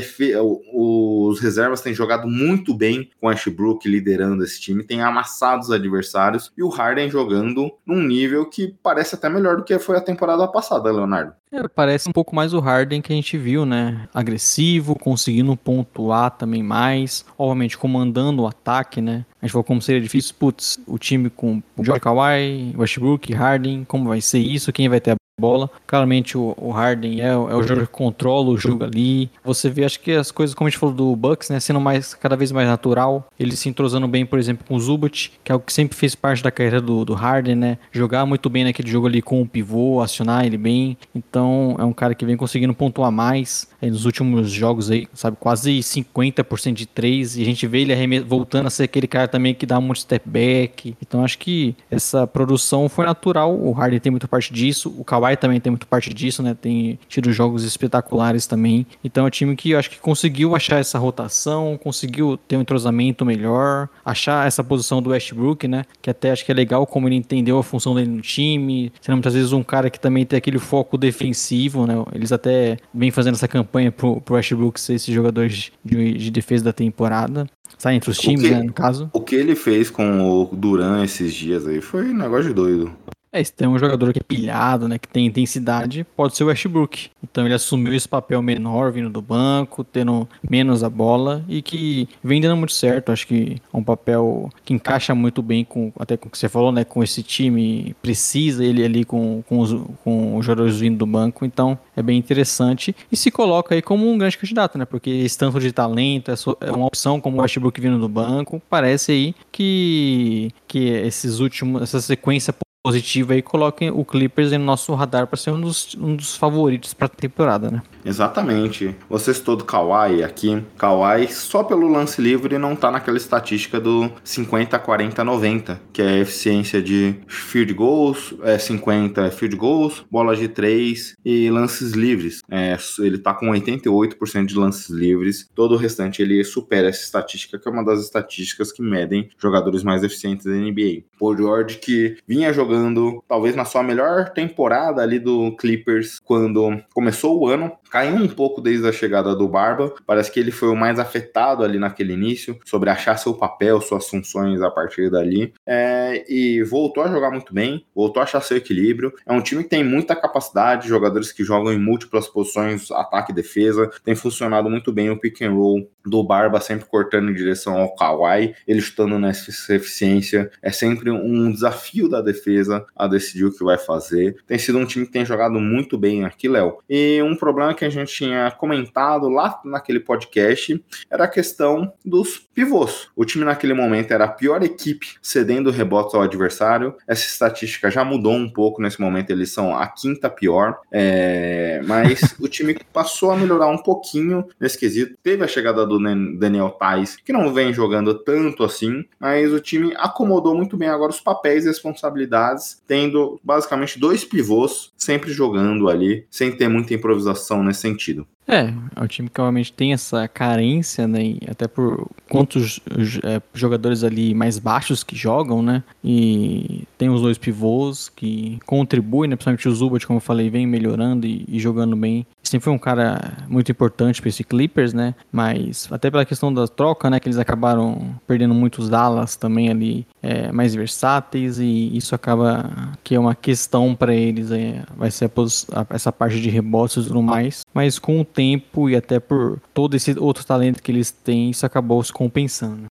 Os reservas têm jogado muito bem com o Westbrook liderando esse time, tem amassado os adversários e o Harden jogando num nível que parece até melhor do que foi a temporada passada temporada, Leonardo? É, parece um pouco mais o Harden que a gente viu, né? Agressivo, conseguindo pontuar também mais, obviamente comandando o ataque, né? A gente falou como seria difícil, putz, o time com George Kawhi, Westbrook, Harden, como vai ser isso, quem vai ter a bola. Claramente o, o Harden é, é, o jogador que controla o jogo ali. Você vê, acho que as coisas, como a gente falou do Bucks, né, sendo mais, cada vez mais natural. Ele se entrosando bem, por exemplo, com o Zubat, que é o que sempre fez parte da carreira do, do Harden, né? Jogar muito bem naquele jogo ali com o pivô, acionar ele bem. Então é um cara que vem conseguindo pontuar mais aí, nos últimos jogos aí, sabe? Quase 50% de 3. E a gente vê ele voltando a ser aquele cara também que dá muito step back. Então acho que essa produção foi natural. O Harden tem muita parte disso. O Kawhi Kawhi também tem muito parte disso, né? Tem tido jogos espetaculares também. Então é um time que eu acho que conseguiu achar essa rotação, conseguiu ter um entrosamento melhor, achar essa posição do Westbrook, né? Que até acho que é legal como ele entendeu a função dele no time, sendo muitas vezes um cara que também tem aquele foco defensivo, né? Eles até vêm fazendo essa campanha pro, pro Westbrook ser esse jogador de, de defesa da temporada. Sai entre os times, que, né, no caso. O que ele fez com o Duran esses dias aí foi um negócio de doido. É, se tem um jogador que é pilhado, né, que tem intensidade, pode ser o Westbrook. Então ele assumiu esse papel menor vindo do banco, tendo menos a bola e que vem dando muito certo. Acho que é um papel que encaixa muito bem com até com o que você falou, né, com esse time precisa ele ali com, com, os, com os jogadores vindo do banco. Então é bem interessante e se coloca aí como um grande candidato, né, porque esse tanto de talento é uma opção como o Westbrook vindo do banco. Parece aí que que esses últimos essa sequência positiva aí, coloquem o Clippers no nosso radar para ser um dos, um dos favoritos para a temporada, né? Exatamente. Você citou do Kawhi aqui. Kawhi, só pelo lance livre, não tá naquela estatística do 50, 40, 90, que é a eficiência de field goals, é 50 field goals, bolas de 3 e lances livres. É, ele tá com 88% de lances livres. Todo o restante ele supera essa estatística, que é uma das estatísticas que medem jogadores mais eficientes da NBA. Paul George, que vinha jogando jogando talvez na sua melhor temporada ali do Clippers quando começou o ano. Caiu um pouco desde a chegada do Barba. Parece que ele foi o mais afetado ali naquele início, sobre achar seu papel, suas funções a partir dali. É, e voltou a jogar muito bem, voltou a achar seu equilíbrio. É um time que tem muita capacidade, jogadores que jogam em múltiplas posições, ataque e defesa. Tem funcionado muito bem o pick and roll do Barba, sempre cortando em direção ao Kawhi, ele chutando nessa eficiência. É sempre um desafio da defesa a decidir o que vai fazer. Tem sido um time que tem jogado muito bem aqui, Léo. E um problema que a gente tinha comentado lá naquele podcast era a questão dos pivôs. O time naquele momento era a pior equipe cedendo rebotes ao adversário. Essa estatística já mudou um pouco nesse momento, eles são a quinta pior. É... Mas o time passou a melhorar um pouquinho nesse quesito. Teve a chegada do Daniel Tais, que não vem jogando tanto assim, mas o time acomodou muito bem agora os papéis e responsabilidades tendo basicamente dois pivôs sempre jogando ali, sem ter muita improvisação sentido. É, é um time que realmente tem essa carência, né? Até por quantos é, jogadores ali mais baixos que jogam, né? E tem os dois pivôs que contribuem, né? Principalmente o Zubat, como eu falei, vem melhorando e, e jogando bem. Sempre foi um cara muito importante para esse Clippers, né? Mas até pela questão da troca, né? Que eles acabaram perdendo muitos Dallas também ali é, mais versáteis e isso acaba que é uma questão para eles. É, vai ser a, essa parte de rebotes e tudo mais. Mas com o tempo e até por todo esse outro talento que eles têm, isso acabou se compensando.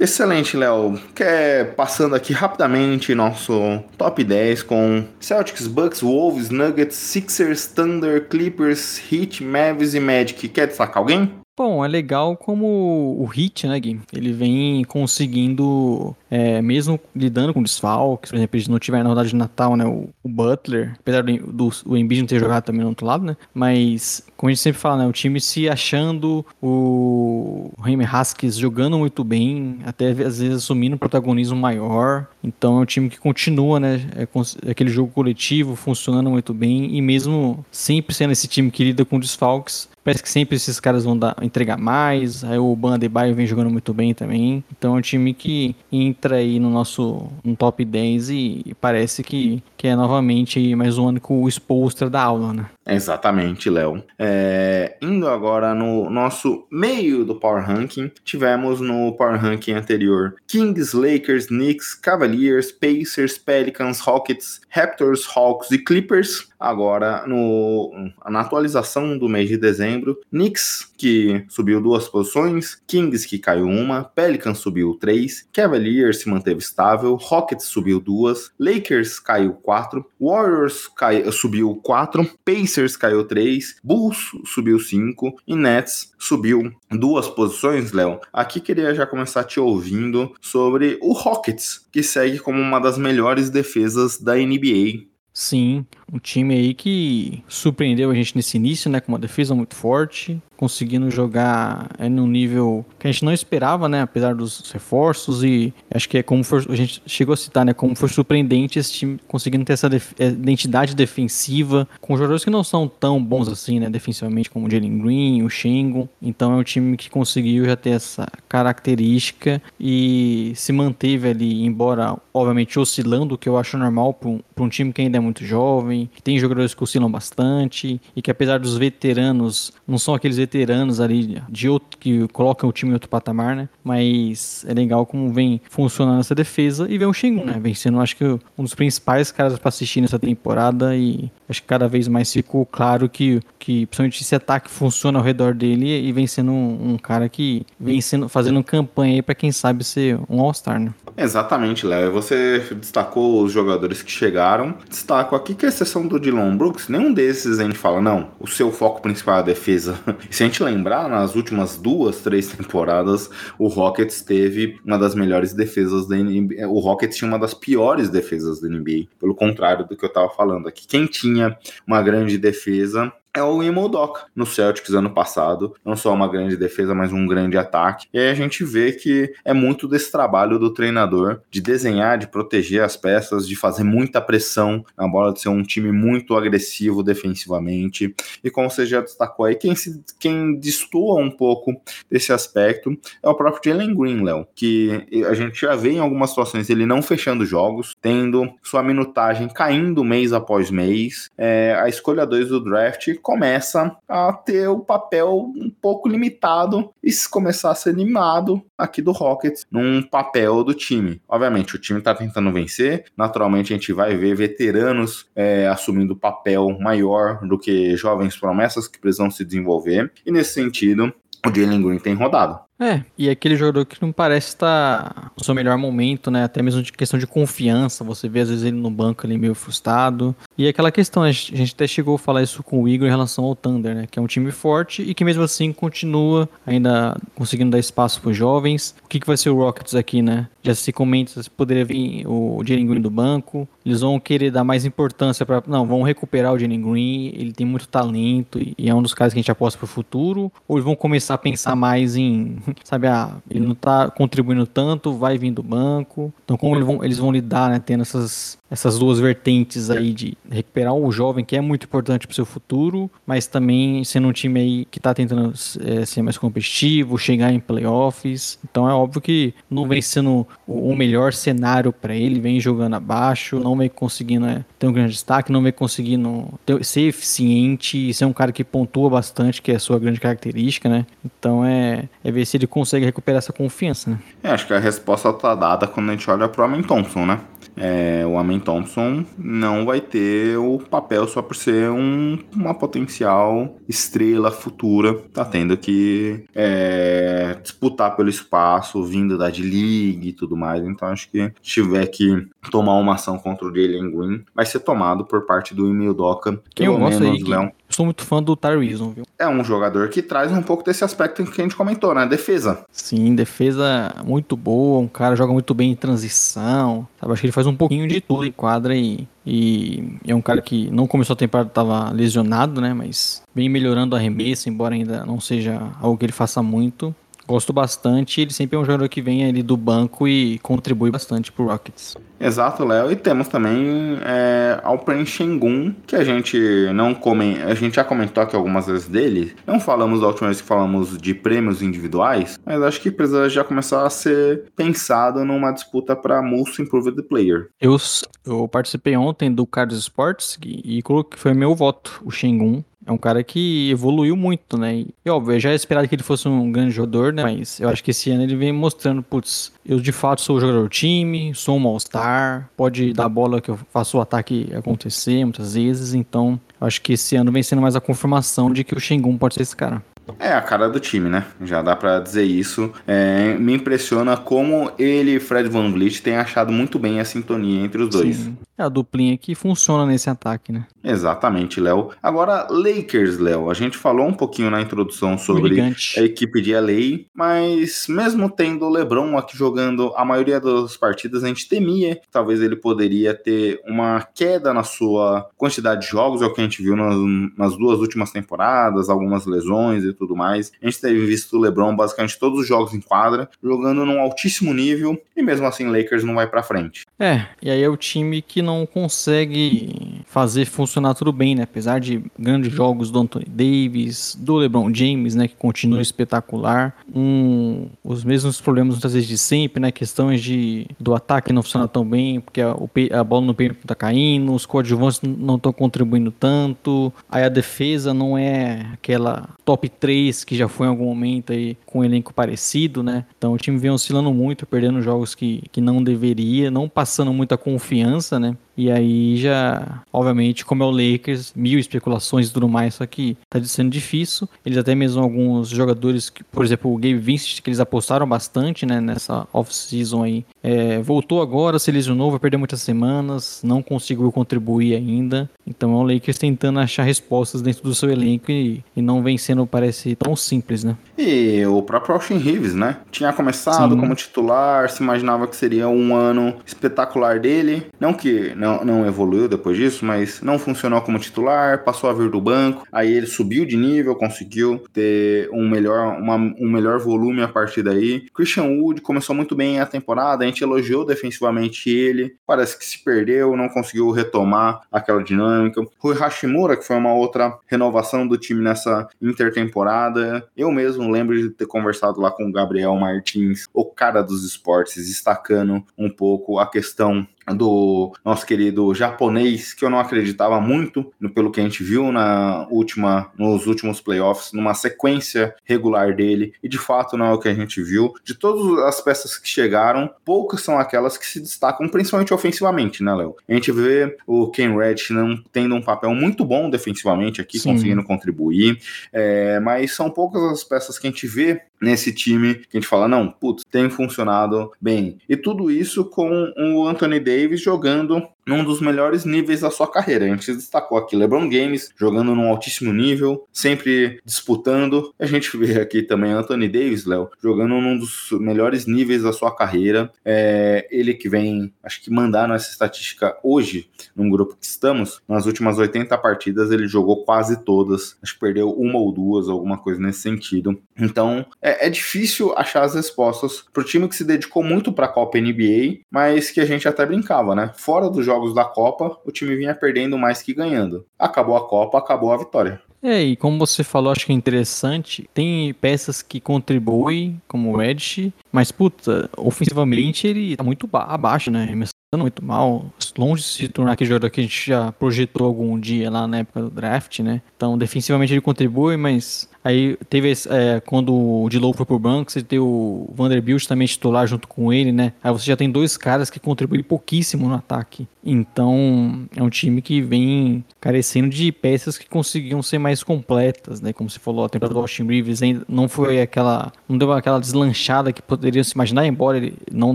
Excelente, Léo. Quer passando aqui rapidamente nosso top 10 com Celtics, Bucks, Wolves, Nuggets, Sixers, Thunder, Clippers, Heat, Mavis e Magic. Quer destacar alguém? Bom, é legal como o Hit, né, Gui? Ele vem conseguindo, é, mesmo lidando com desfalques, por exemplo, eles não tiver na rodada de Natal, né, o, o Butler, apesar do, do o Embiid não ter jogado também no outro lado, né, mas, como a gente sempre fala, né, o time se achando, o Jaime Haskins jogando muito bem, até às vezes assumindo um protagonismo maior, então é um time que continua, né, é, é aquele jogo coletivo funcionando muito bem e mesmo sempre sendo esse time que lida com desfalques, Parece que sempre esses caras vão dar, entregar mais. Aí o Bandebaio vem jogando muito bem também. Então é um time que entra aí no nosso no top 10 e parece que, que é novamente mais um ano com o exposter da aula, né? Exatamente, Léo. É, indo agora no nosso meio do Power Ranking, tivemos no Power Ranking anterior Kings, Lakers, Knicks, Cavaliers, Pacers, Pelicans, Rockets, Raptors, Hawks e Clippers. Agora, no, na atualização do mês de dezembro, Knicks, que subiu duas posições, Kings, que caiu uma, Pelicans subiu três, Cavaliers se manteve estável, Rockets subiu duas, Lakers caiu quatro, Warriors cai, subiu quatro, Pacers caiu 3, Bulls subiu 5 e Nets subiu duas posições, Léo. Aqui queria já começar te ouvindo sobre o Rockets, que segue como uma das melhores defesas da NBA. Sim, um time aí que surpreendeu a gente nesse início, né? Com uma defesa muito forte, conseguindo jogar é, num nível que a gente não esperava, né? Apesar dos reforços e acho que é como for, a gente chegou a citar, né? Como foi surpreendente esse time conseguindo ter essa def é, identidade defensiva com jogadores que não são tão bons assim, né? Defensivamente como o Jalen Green, o Shengun. Então é um time que conseguiu já ter essa característica e se manteve ali, embora obviamente oscilando, o que eu acho normal para um, um time que ainda é muito jovem, que tem jogadores que oscilam bastante e que apesar dos veteranos, não são aqueles veteranos ali de outro, que colocam o time em outro patamar, né? Mas é legal como vem funcionando essa defesa e vem o Shengun, né? Vem sendo, acho que, um dos principais caras para assistir nessa temporada e acho que cada vez mais ficou claro que, que principalmente esse ataque funciona ao redor dele e vem sendo um, um cara que vem sendo, fazendo campanha aí para quem sabe ser um All-Star, né? Exatamente, Léo. Você destacou os jogadores que chegaram. Destaco aqui que a exceção do Dylan Brooks, nenhum desses a gente fala, não, o seu foco principal é a defesa. Se a gente lembrar, nas últimas duas, três temporadas, o Rockets teve uma das melhores defesas da NBA. O Rockets tinha uma das piores defesas da NBA, pelo contrário do que eu tava falando aqui. Quem tinha uma grande defesa é o Imodoka no Celtics ano passado. Não só uma grande defesa, mas um grande ataque. E aí a gente vê que é muito desse trabalho do treinador de desenhar, de proteger as peças, de fazer muita pressão na bola, de ser um time muito agressivo defensivamente. E como você já destacou aí, quem, se, quem destoa um pouco desse aspecto é o próprio Jalen Green, Léo, que a gente já vê em algumas situações ele não fechando jogos, tendo sua minutagem caindo mês após mês. É, a escolha 2 do draft começa a ter o papel um pouco limitado e se começar a ser animado aqui do Rockets num papel do time. Obviamente, o time está tentando vencer, naturalmente a gente vai ver veteranos é, assumindo papel maior do que jovens promessas que precisam se desenvolver, e nesse sentido, o Jalen Green tem rodado. É, e aquele jogador que não parece estar no seu melhor momento, né? Até mesmo de questão de confiança. Você vê às vezes ele no banco ali meio frustrado. E é aquela questão, a gente até chegou a falar isso com o Igor em relação ao Thunder, né? Que é um time forte e que mesmo assim continua ainda conseguindo dar espaço para os jovens. O que, que vai ser o Rockets aqui, né? Se comenta se poderia vir o Jalen Green do banco. Eles vão querer dar mais importância para. Não, vão recuperar o Jalen Green. Ele tem muito talento e é um dos caras que a gente aposta para o futuro. Ou eles vão começar a pensar mais em sabe, ah, ele não tá contribuindo tanto, vai vir do banco. Então, como eles vão, eles vão lidar, né, tendo essas, essas duas vertentes aí de recuperar o jovem, que é muito importante para o seu futuro, mas também sendo um time aí que tá tentando é, ser mais competitivo, chegar em playoffs. Então, é óbvio que não vem sendo o melhor cenário para ele, vem jogando abaixo, não vem conseguindo é, ter um grande destaque, não vem conseguindo ter, ser eficiente e ser um cara que pontua bastante, que é a sua grande característica, né? Então, é, é ver se ele consegue recuperar essa confiança, né? É, acho que a resposta tá dada quando a gente olha pro Amen Thompson, né? É, o Amen Thompson não vai ter o papel só por ser um, uma potencial estrela futura. Tá tendo que é, disputar pelo espaço, vindo da D-League tudo mais. Então acho que se tiver que tomar uma ação contra o Jalen Green, vai ser tomado por parte do Emil Doca. Quem eu gosto aí, Leão sou muito fã do Tyrese, viu? É um jogador que traz um pouco desse aspecto que a gente comentou, né? Defesa. Sim, defesa muito boa, um cara joga muito bem em transição, sabe? Acho que ele faz um pouquinho de tudo em quadra e, e é um cara que não começou a temporada, estava lesionado, né? Mas vem melhorando a arremesso, embora ainda não seja algo que ele faça muito. Gosto bastante, ele sempre é um jogador que vem ali do banco e contribui bastante pro Rockets. Exato, Léo. E temos também é, Alperen Shengun, que a gente não come, a gente já comentou aqui algumas vezes dele. Não falamos da última vez que falamos de prêmios individuais, mas acho que precisa já começar a ser pensado numa disputa para Most Improved Player. Eu, eu participei ontem do Cards Sports e, e que foi meu voto, o Shengun. É um cara que evoluiu muito, né? E óbvio, eu já esperava que ele fosse um grande jogador, né? Mas eu acho que esse ano ele vem mostrando, putz, eu de fato sou o jogador do time, sou um All-Star, pode dar bola que eu faço o ataque acontecer muitas vezes, então acho que esse ano vem sendo mais a confirmação de que o Shengun pode ser esse cara. É a cara do time, né? Já dá para dizer isso. É, me impressiona como ele e Fred Van Vliet têm achado muito bem a sintonia entre os dois. Sim. É a duplinha que funciona nesse ataque, né? Exatamente, Léo. Agora, Lakers, Léo. A gente falou um pouquinho na introdução sobre a equipe de LA, mas mesmo tendo o LeBron aqui jogando a maioria das partidas, a gente temia que talvez ele poderia ter uma queda na sua quantidade de jogos, é o que a gente viu nas, nas duas últimas temporadas, algumas lesões e tudo mais. A gente teve visto o LeBron basicamente todos os jogos em quadra, jogando num altíssimo nível, e mesmo assim Lakers não vai para frente. É, e aí é o time que não consegue fazer funcionar tudo bem, né? Apesar de grandes jogos do Anthony Davis, do LeBron James, né, que continua espetacular, um, os mesmos problemas muitas vezes de sempre, né? Questões de do ataque não funciona tão bem, porque a, a bola no perímetro tá caindo, os coadjuvantes não estão contribuindo tanto, aí a defesa não é aquela top 3 que já foi em algum momento aí com um elenco parecido, né? Então o time vem oscilando muito, perdendo jogos que, que não deveria, não passando muita confiança, né? E aí já, obviamente, como é o Lakers, mil especulações e tudo mais, só que tá sendo difícil. Eles até mesmo alguns jogadores, que, por exemplo, o Gabe Vincent, que eles apostaram bastante, né, nessa off-season aí, é, voltou agora, se lesionou, vai perder muitas semanas, não conseguiu contribuir ainda. Então é o Lakers tentando achar respostas dentro do seu elenco e, e não vem sendo, parece, tão simples, né? E o próprio Austin Reeves, né? Tinha começado Sim. como titular, se imaginava que seria um ano espetacular dele. Não que não, não evoluiu depois disso, mas não funcionou como titular, passou a vir do banco. Aí ele subiu de nível, conseguiu ter um melhor, uma, um melhor volume a partir daí. Christian Wood começou muito bem a temporada, a gente elogiou defensivamente ele. Parece que se perdeu, não conseguiu retomar aquela dinâmica. Rui Hashimura, que foi uma outra renovação do time nessa intertemporada. Eu mesmo lembro de ter conversado lá com o Gabriel Martins, o cara dos esportes, destacando um pouco a questão do nosso querido japonês, que eu não acreditava muito, pelo que a gente viu na última, nos últimos playoffs, numa sequência regular dele, e de fato não é o que a gente viu. De todas as peças que chegaram, poucas são aquelas que se destacam, principalmente ofensivamente, né, Léo? A gente vê o Ken não tendo um papel muito bom defensivamente aqui, Sim. conseguindo contribuir, é, mas são poucas as peças que a gente vê nesse time que a gente fala, não, putz, tem funcionado bem. E tudo isso com o Anthony Davis jogando num dos melhores níveis da sua carreira. A gente destacou aqui LeBron James jogando num altíssimo nível, sempre disputando. A gente vê aqui também Anthony Davis, Léo, jogando num dos melhores níveis da sua carreira. É, ele que vem, acho que mandar nessa estatística hoje, num grupo que estamos, nas últimas 80 partidas ele jogou quase todas. Acho que perdeu uma ou duas, alguma coisa nesse sentido. Então é, é difícil achar as respostas para o time que se dedicou muito para a Copa NBA, mas que a gente até brincava, né? Fora dos jogos jogos da Copa, o time vinha perdendo mais que ganhando. Acabou a Copa, acabou a vitória. É, e como você falou, acho que é interessante, tem peças que contribuem, como o Reddish, mas, puta, ofensivamente ele tá muito abaixo, né? muito mal, longe de se tornar aquele jogador que a gente já projetou algum dia lá na época do draft, né? Então, defensivamente ele contribui, mas Aí teve é, quando o Dilow foi pro banco, você tem o Vanderbilt também titular junto com ele, né? Aí você já tem dois caras que contribuem pouquíssimo no ataque. Então é um time que vem carecendo de peças que conseguiam ser mais completas, né? Como você falou, a temporada do Austin Reeves ainda não foi aquela. não deu aquela deslanchada que poderiam se imaginar, embora ele não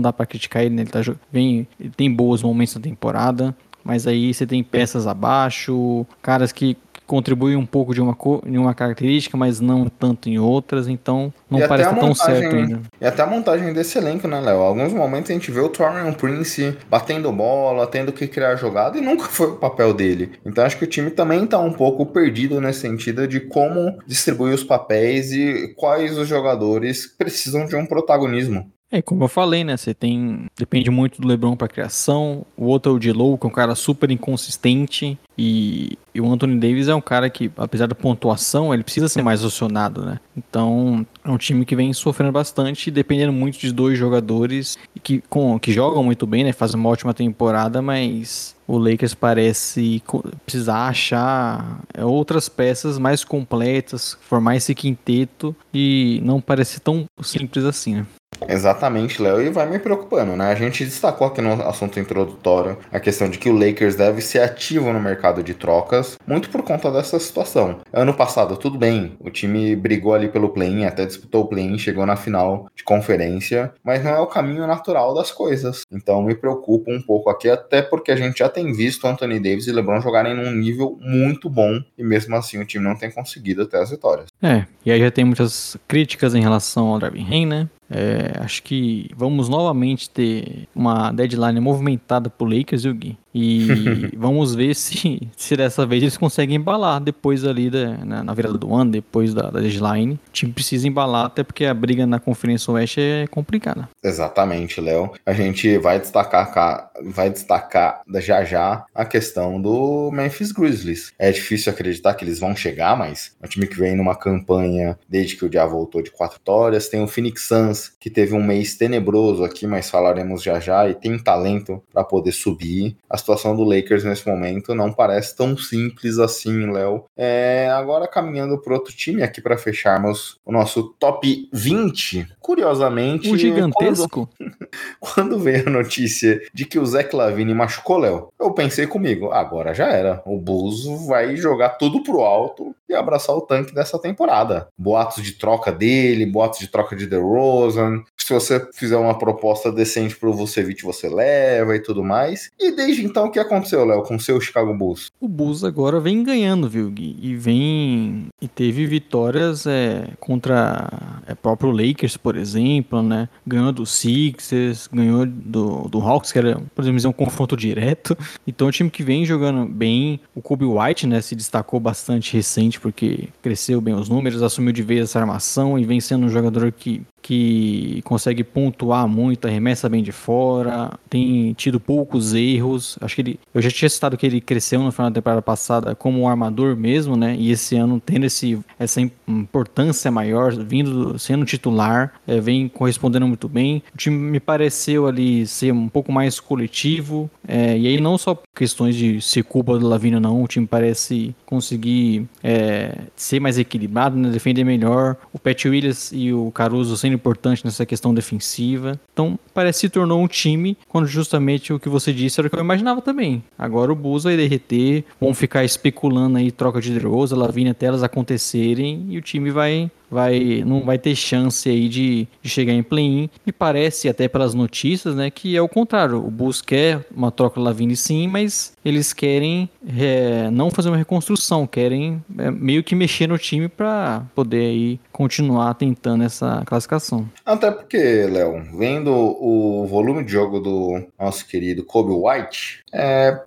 dá para criticar ele, né? Ele, tá, vem, ele tem bons momentos na temporada mas aí você tem peças abaixo, caras que contribui um pouco de uma, de uma característica, mas não tanto em outras, então não e parece tão certo ainda. E até a montagem desse elenco, né, Léo? Alguns momentos a gente vê o Torian Prince batendo bola, tendo que criar jogada, e nunca foi o papel dele. Então acho que o time também tá um pouco perdido nesse sentido de como distribuir os papéis e quais os jogadores precisam de um protagonismo. É, como eu falei, né? Você tem. Depende muito do Lebron para criação. O outro é o Dilow, que é um cara super inconsistente. E, e, o Anthony Davis é um cara que, apesar da pontuação, ele precisa ser mais acionado, né? Então, é um time que vem sofrendo bastante, dependendo muito de dois jogadores que, com, que jogam muito bem, né? Fazem uma ótima temporada, mas o Lakers parece precisar achar é, outras peças mais completas, formar esse quinteto e não parece tão simples assim, né? Exatamente, Léo, e vai me preocupando, né? A gente destacou aqui no assunto introdutório a questão de que o Lakers deve ser ativo no mercado mercado de trocas, muito por conta dessa situação. Ano passado, tudo bem, o time brigou ali pelo play-in, até disputou o play-in, chegou na final de conferência, mas não é o caminho natural das coisas. Então me preocupa um pouco aqui, até porque a gente já tem visto Anthony Davis e LeBron jogarem num nível muito bom e mesmo assim o time não tem conseguido até as vitórias. É, e aí já tem muitas críticas em relação ao Darvin Ham, né? É, acho que vamos novamente ter uma deadline movimentada pro Lakers, viu, Gui? E vamos ver se, se dessa vez eles conseguem embalar depois ali da, na, na virada do ano, depois da, da deadline. O time precisa embalar, até porque a briga na Conferência Oeste é complicada. Exatamente, Léo. A gente vai destacar, vai destacar já já a questão do Memphis Grizzlies. É difícil acreditar que eles vão chegar, mas é um time que vem numa campanha desde que o Dia voltou de quatro vitórias. Tem o Phoenix Suns, que teve um mês tenebroso aqui, mas falaremos já já, e tem talento para poder subir. As situação do Lakers nesse momento não parece tão simples assim, Léo. É, agora caminhando para outro time aqui para fecharmos o nosso top 20. Curiosamente, o gigantesco. Quando, quando veio a notícia de que o Zach Lavine machucou, Léo, eu pensei comigo, agora já era. O Bulls vai jogar tudo pro alto e abraçar o tanque dessa temporada. Boatos de troca dele, boatos de troca de DeRozan. Se você fizer uma proposta decente pro Vucevic, você leva e tudo mais. E desde então, o que aconteceu, Léo, com o seu Chicago Bulls? O Bulls agora vem ganhando, viu, Gui? E vem. E teve vitórias é, contra é, próprio Lakers, por exemplo, né? Ganhou do Sixers, ganhou do, do Hawks, que era, por exemplo, um confronto direto. Então, o time que vem jogando bem. O Kobe White, né, se destacou bastante recente, porque cresceu bem os números, assumiu de vez essa armação e vem sendo um jogador que que consegue pontuar muito, arremessa bem de fora, tem tido poucos erros. Acho que ele, eu já tinha citado que ele cresceu no final da temporada passada como um armador mesmo, né? E esse ano tendo esse, essa importância maior, vindo sendo titular, é, vem correspondendo muito bem. O time me pareceu ali ser um pouco mais coletivo, é, e aí não só questões de ser culpa do Lavino não, o time parece conseguir é, ser mais equilibrado, né? defender melhor. O Pat Williams e o Caruso sendo importante nessa questão defensiva. Então, parece que se tornou um time quando justamente o que você disse era o que eu imaginava também. Agora o Bulls vai derreter, vão ficar especulando aí troca de Drosa, Lavigne até elas acontecerem e o time vai vai não vai ter chance aí de, de chegar em play-in. E parece, até pelas notícias, né, que é o contrário. O Bulls quer uma troca Lavine sim, mas eles querem é, não fazer uma reconstrução, querem é, meio que mexer no time para poder aí continuar tentando essa classificação. Até porque, Léo, vendo o volume de jogo do nosso querido Kobe White, é,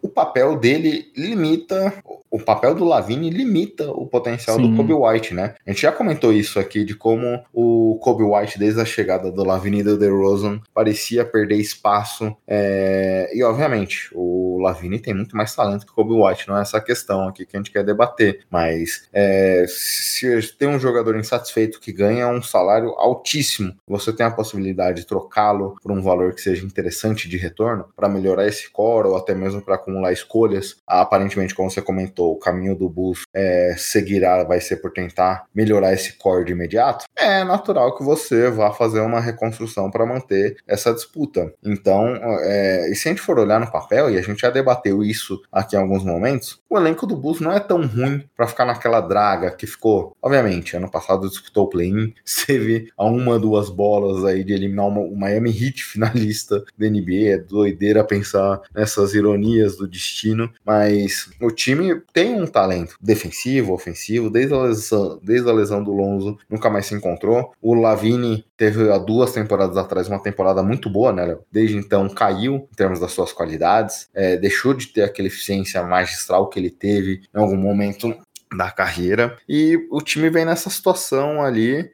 o papel dele limita o papel do Lavine limita o potencial Sim. do Kobe White, né? A gente já comentou isso aqui de como o Kobe White, desde a chegada do Lavine e do DeRozan, parecia perder espaço. É... E, obviamente, o Lavine tem muito mais talento que o Kobe White, não é essa questão aqui que a gente quer debater. Mas é... se tem um jogador insatisfeito que ganha um salário altíssimo, você tem a possibilidade de trocá-lo por um valor que seja interessante de retorno para melhorar esse core ou até mesmo para acumular escolhas. Aparentemente, como você comentou, o caminho do Bulls é, seguirá, vai ser por tentar melhorar esse core de imediato, é natural que você vá fazer uma reconstrução para manter essa disputa. Então, é, e se a gente for olhar no papel, e a gente já debateu isso aqui em alguns momentos, o elenco do Bulls não é tão ruim para ficar naquela draga que ficou. Obviamente, ano passado disputou o play-in, teve a uma, duas bolas aí de eliminar o Miami Heat finalista da NBA. É doideira pensar nessas ironias do destino, mas o time tem um talento defensivo, ofensivo, desde a lesão, desde a lesão do Lonzo, nunca mais se encontrou. O Lavini teve há duas temporadas atrás uma temporada muito boa, né, Léo? Desde então caiu em termos das suas qualidades, é, deixou de ter aquela eficiência magistral que ele teve em algum momento da carreira. E o time vem nessa situação ali.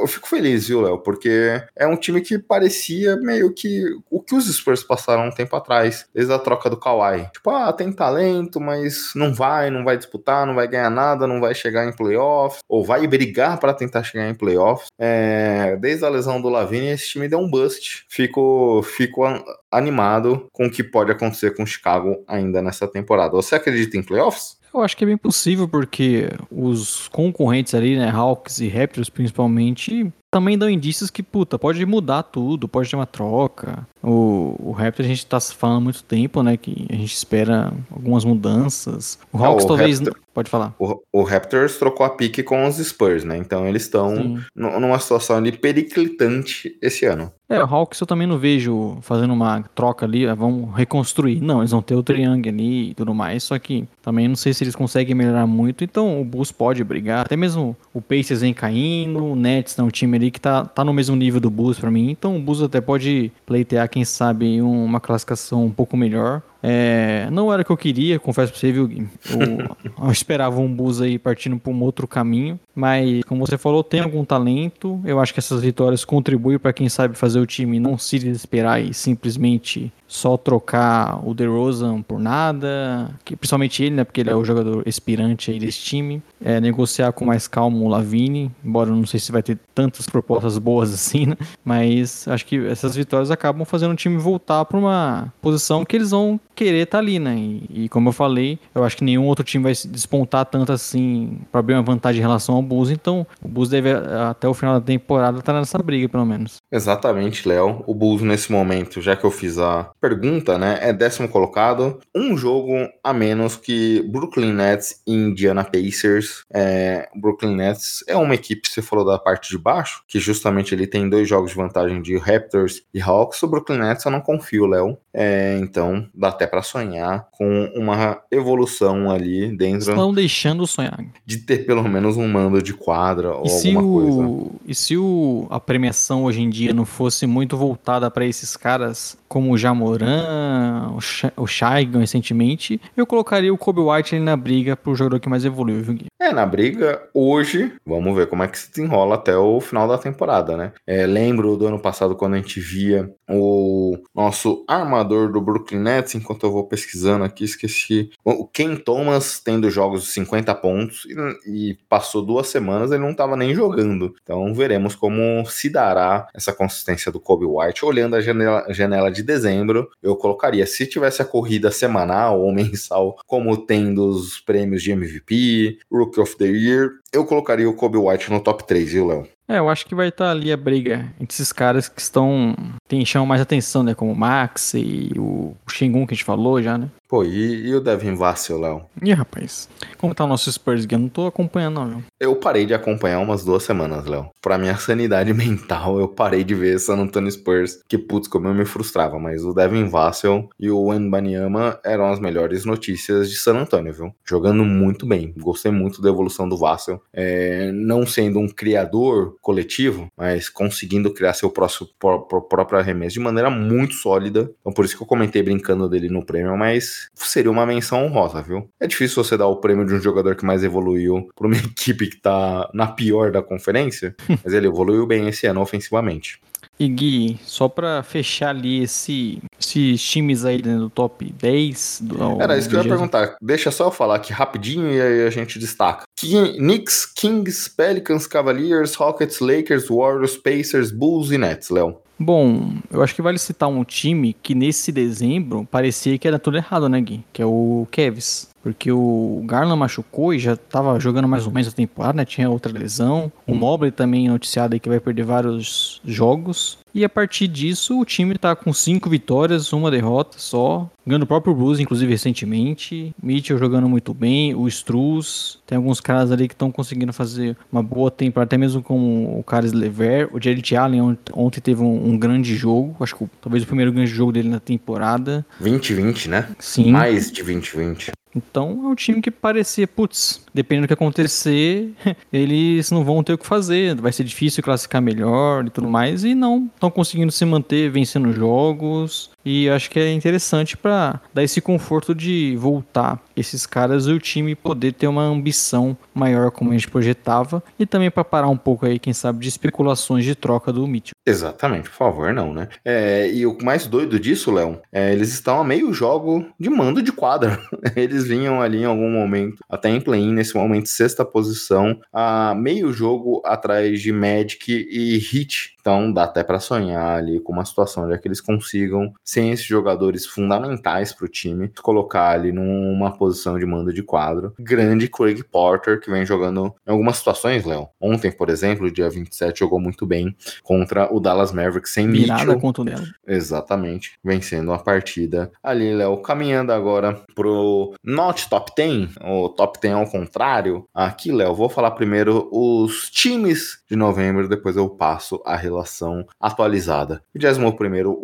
Eu fico feliz, viu, Léo? Porque é um time que parecia meio que o que os Spurs passaram um tempo atrás, desde a troca do Kawhi. Tipo, ah, tem talento, mas não vai, não vai disputar, não vai ganhar nada, não vai chegar em playoffs, ou vai brigar para tentar chegar em playoffs. É, desde a lesão do Lavine, esse time deu um bust. Fico, fico animado com o que pode acontecer com o Chicago ainda nessa temporada. Você acredita em playoffs? Eu acho que é bem possível, porque os concorrentes ali, né, Hawks e Raptors principalmente, também dão indícios que, puta, pode mudar tudo, pode ter uma troca. O, o Raptor a gente tá falando há muito tempo, né? Que a gente espera algumas mudanças. O Hawks o talvez. Raptor- Pode falar. O, o Raptors trocou a pique com os Spurs, né? Então eles estão numa situação ali periclitante esse ano. É, o Hawks eu também não vejo fazendo uma troca ali, ah, vamos reconstruir. Não, eles vão ter o Triangle ali e tudo mais, só que também não sei se eles conseguem melhorar muito, então o Bulls pode brigar. Até mesmo o Pacers vem caindo, o Nets é um time ali que tá, tá no mesmo nível do Bulls pra mim, então o Bulls até pode pleitear, quem sabe, um- uma classificação um pouco melhor. É, não era o que eu queria, confesso pra você, viu, Gui? Eu, eu esperava um Bulls aí partindo pra um outro caminho, mas como você falou, tem algum talento. Eu acho que essas vitórias contribuem pra quem sabe fazer o time não se desesperar e simplesmente só trocar o DeRozan por nada, que, principalmente ele, né, porque ele é o jogador expirante aí desse time. É, negociar com mais calma o Lavine, embora eu não sei se vai ter tantas propostas boas assim, né? Mas acho que essas vitórias acabam fazendo o time voltar para uma posição que eles vão querer estar ali, né? E, e como eu falei, eu acho que nenhum outro time vai se despontar tanto assim para abrir uma vantagem em relação ao Bulls, então o Bulls deve até o final da temporada estar nessa briga, pelo menos. Exatamente, Léo. O Bulls nesse momento, já que eu fiz a pergunta, né, é décimo colocado, um jogo a menos que Brooklyn Nets e Indiana Pacers. É, Brooklyn Nets é uma equipe, você falou da parte de baixo, que justamente ele tem dois jogos de vantagem de Raptors e Hawks. O Brooklyn Nets eu não confio, Léo. É, então dá até para sonhar com uma evolução ali dentro Estão deixando sonhar. de ter pelo menos um mando de quadra ou E se, alguma coisa. o, e se o, a premiação hoje em dia não fosse muito voltada para esses caras como o Jamoran, o, Shaigan recentemente, eu colocaria o Kobe White ali na briga pro jogador que mais evoluiu, viu, Gui? É, na briga, hoje, vamos ver como é que se desenrola até o final da temporada, né? É, lembro do ano passado quando a gente via o nosso armador do Brooklyn Nets, enquanto eu vou pesquisando aqui, esqueci. O Ken Thomas tendo jogos de 50 pontos e, e passou duas semanas ele não estava nem jogando. Então veremos como se dará essa consistência do Kobe White. Olhando a janela, janela de dezembro, eu colocaria, se tivesse a corrida semanal ou mensal, como tem dos prêmios de MVP, Rookie of the Year, eu colocaria o Kobe White no top 3, viu, Léo? É, eu acho que vai estar ali a briga entre esses caras que estão. Tem, chamam mais atenção, né? Como o Max e o, Shingun que a gente falou já, né? Pô, e, e o Devin Vassell, Léo? Ih, rapaz. Como tá o nosso Spurs, Gui? Eu não tô acompanhando, não, viu? Eu parei de acompanhar umas duas semanas, Léo. Pra minha sanidade mental, eu parei de ver San Antonio Spurs, que putz, como eu me frustrava. Mas o Devin Vassell e o Wembanyama eram as melhores notícias de San Antonio, viu? Jogando muito bem. Gostei muito da evolução do Vassell. É, não sendo um criador coletivo, mas conseguindo criar seu próximo, pró- pró- próprio arremesso de maneira muito sólida. Então por isso que eu comentei brincando dele no prêmio, mas seria uma menção honrosa, viu? É difícil você dar o prêmio de um jogador que mais evoluiu pra uma equipe que tá na pior da conferência, mas ele evoluiu bem esse ano ofensivamente. E Gui, só pra fechar ali esse, esses times aí né, do top 10. Do, Era isso que eu ia perguntar. Deixa só eu falar aqui rapidinho e aí a gente destaca. Knicks, Kings, Pelicans, Cavaliers, Rockets, Lakers, Warriors, Pacers, Bulls e Nets, Léo. Bom, eu acho que vale citar um time que nesse dezembro parecia que era tudo errado, né, Gui? Que é o Cavs. Porque o Garland machucou e já tava jogando mais ou menos a temporada, né? Tinha outra lesão. O Mobley também noticiado aí que vai perder vários jogos. E a partir disso, o time tá com cinco vitórias, uma derrota só. Ganhando o próprio Blues, inclusive, recentemente. Mitchell jogando muito bem. O Struz. Tem alguns caras ali que estão conseguindo fazer uma boa temporada, até mesmo como o Caris Lever. O Jared Allen ont- ontem teve um, um grande jogo. Acho que talvez o primeiro grande jogo dele na temporada. 2020, né? Sim. Mais de 2020. Então é um time que parecia, putz, dependendo do que acontecer, eles não vão ter o que fazer, vai ser difícil classificar melhor e tudo mais, e não, estão conseguindo se manter vencendo jogos, e acho que é interessante para dar esse conforto de voltar esses caras e o time poder ter uma ambição maior como a gente projetava, e também para parar um pouco aí, quem sabe, de especulações de troca do Mitchell. Exatamente, por favor, não, né? É, e o mais doido disso, Léo, é eles estão a meio jogo de mando de quadra. Eles vinham ali em algum momento, até em play-in, nesse momento, sexta posição, a meio jogo atrás de Magic e Heat. Então dá até para sonhar ali com uma situação de que eles consigam, sem esses jogadores fundamentais para o time, colocar ali numa posição de mando de quadro. Grande Craig Porter, que vem jogando em algumas situações, Léo. Ontem, por exemplo, dia 27, jogou muito bem contra o Dallas Mavericks sem Virada Mitchell. contra o. Exatamente, vencendo a partida. Ali, Léo, caminhando agora pro Not Top 10, o Top 10 ao contrário. Aqui, Léo, vou falar primeiro os times de novembro, depois eu passo a relação atualizada. 21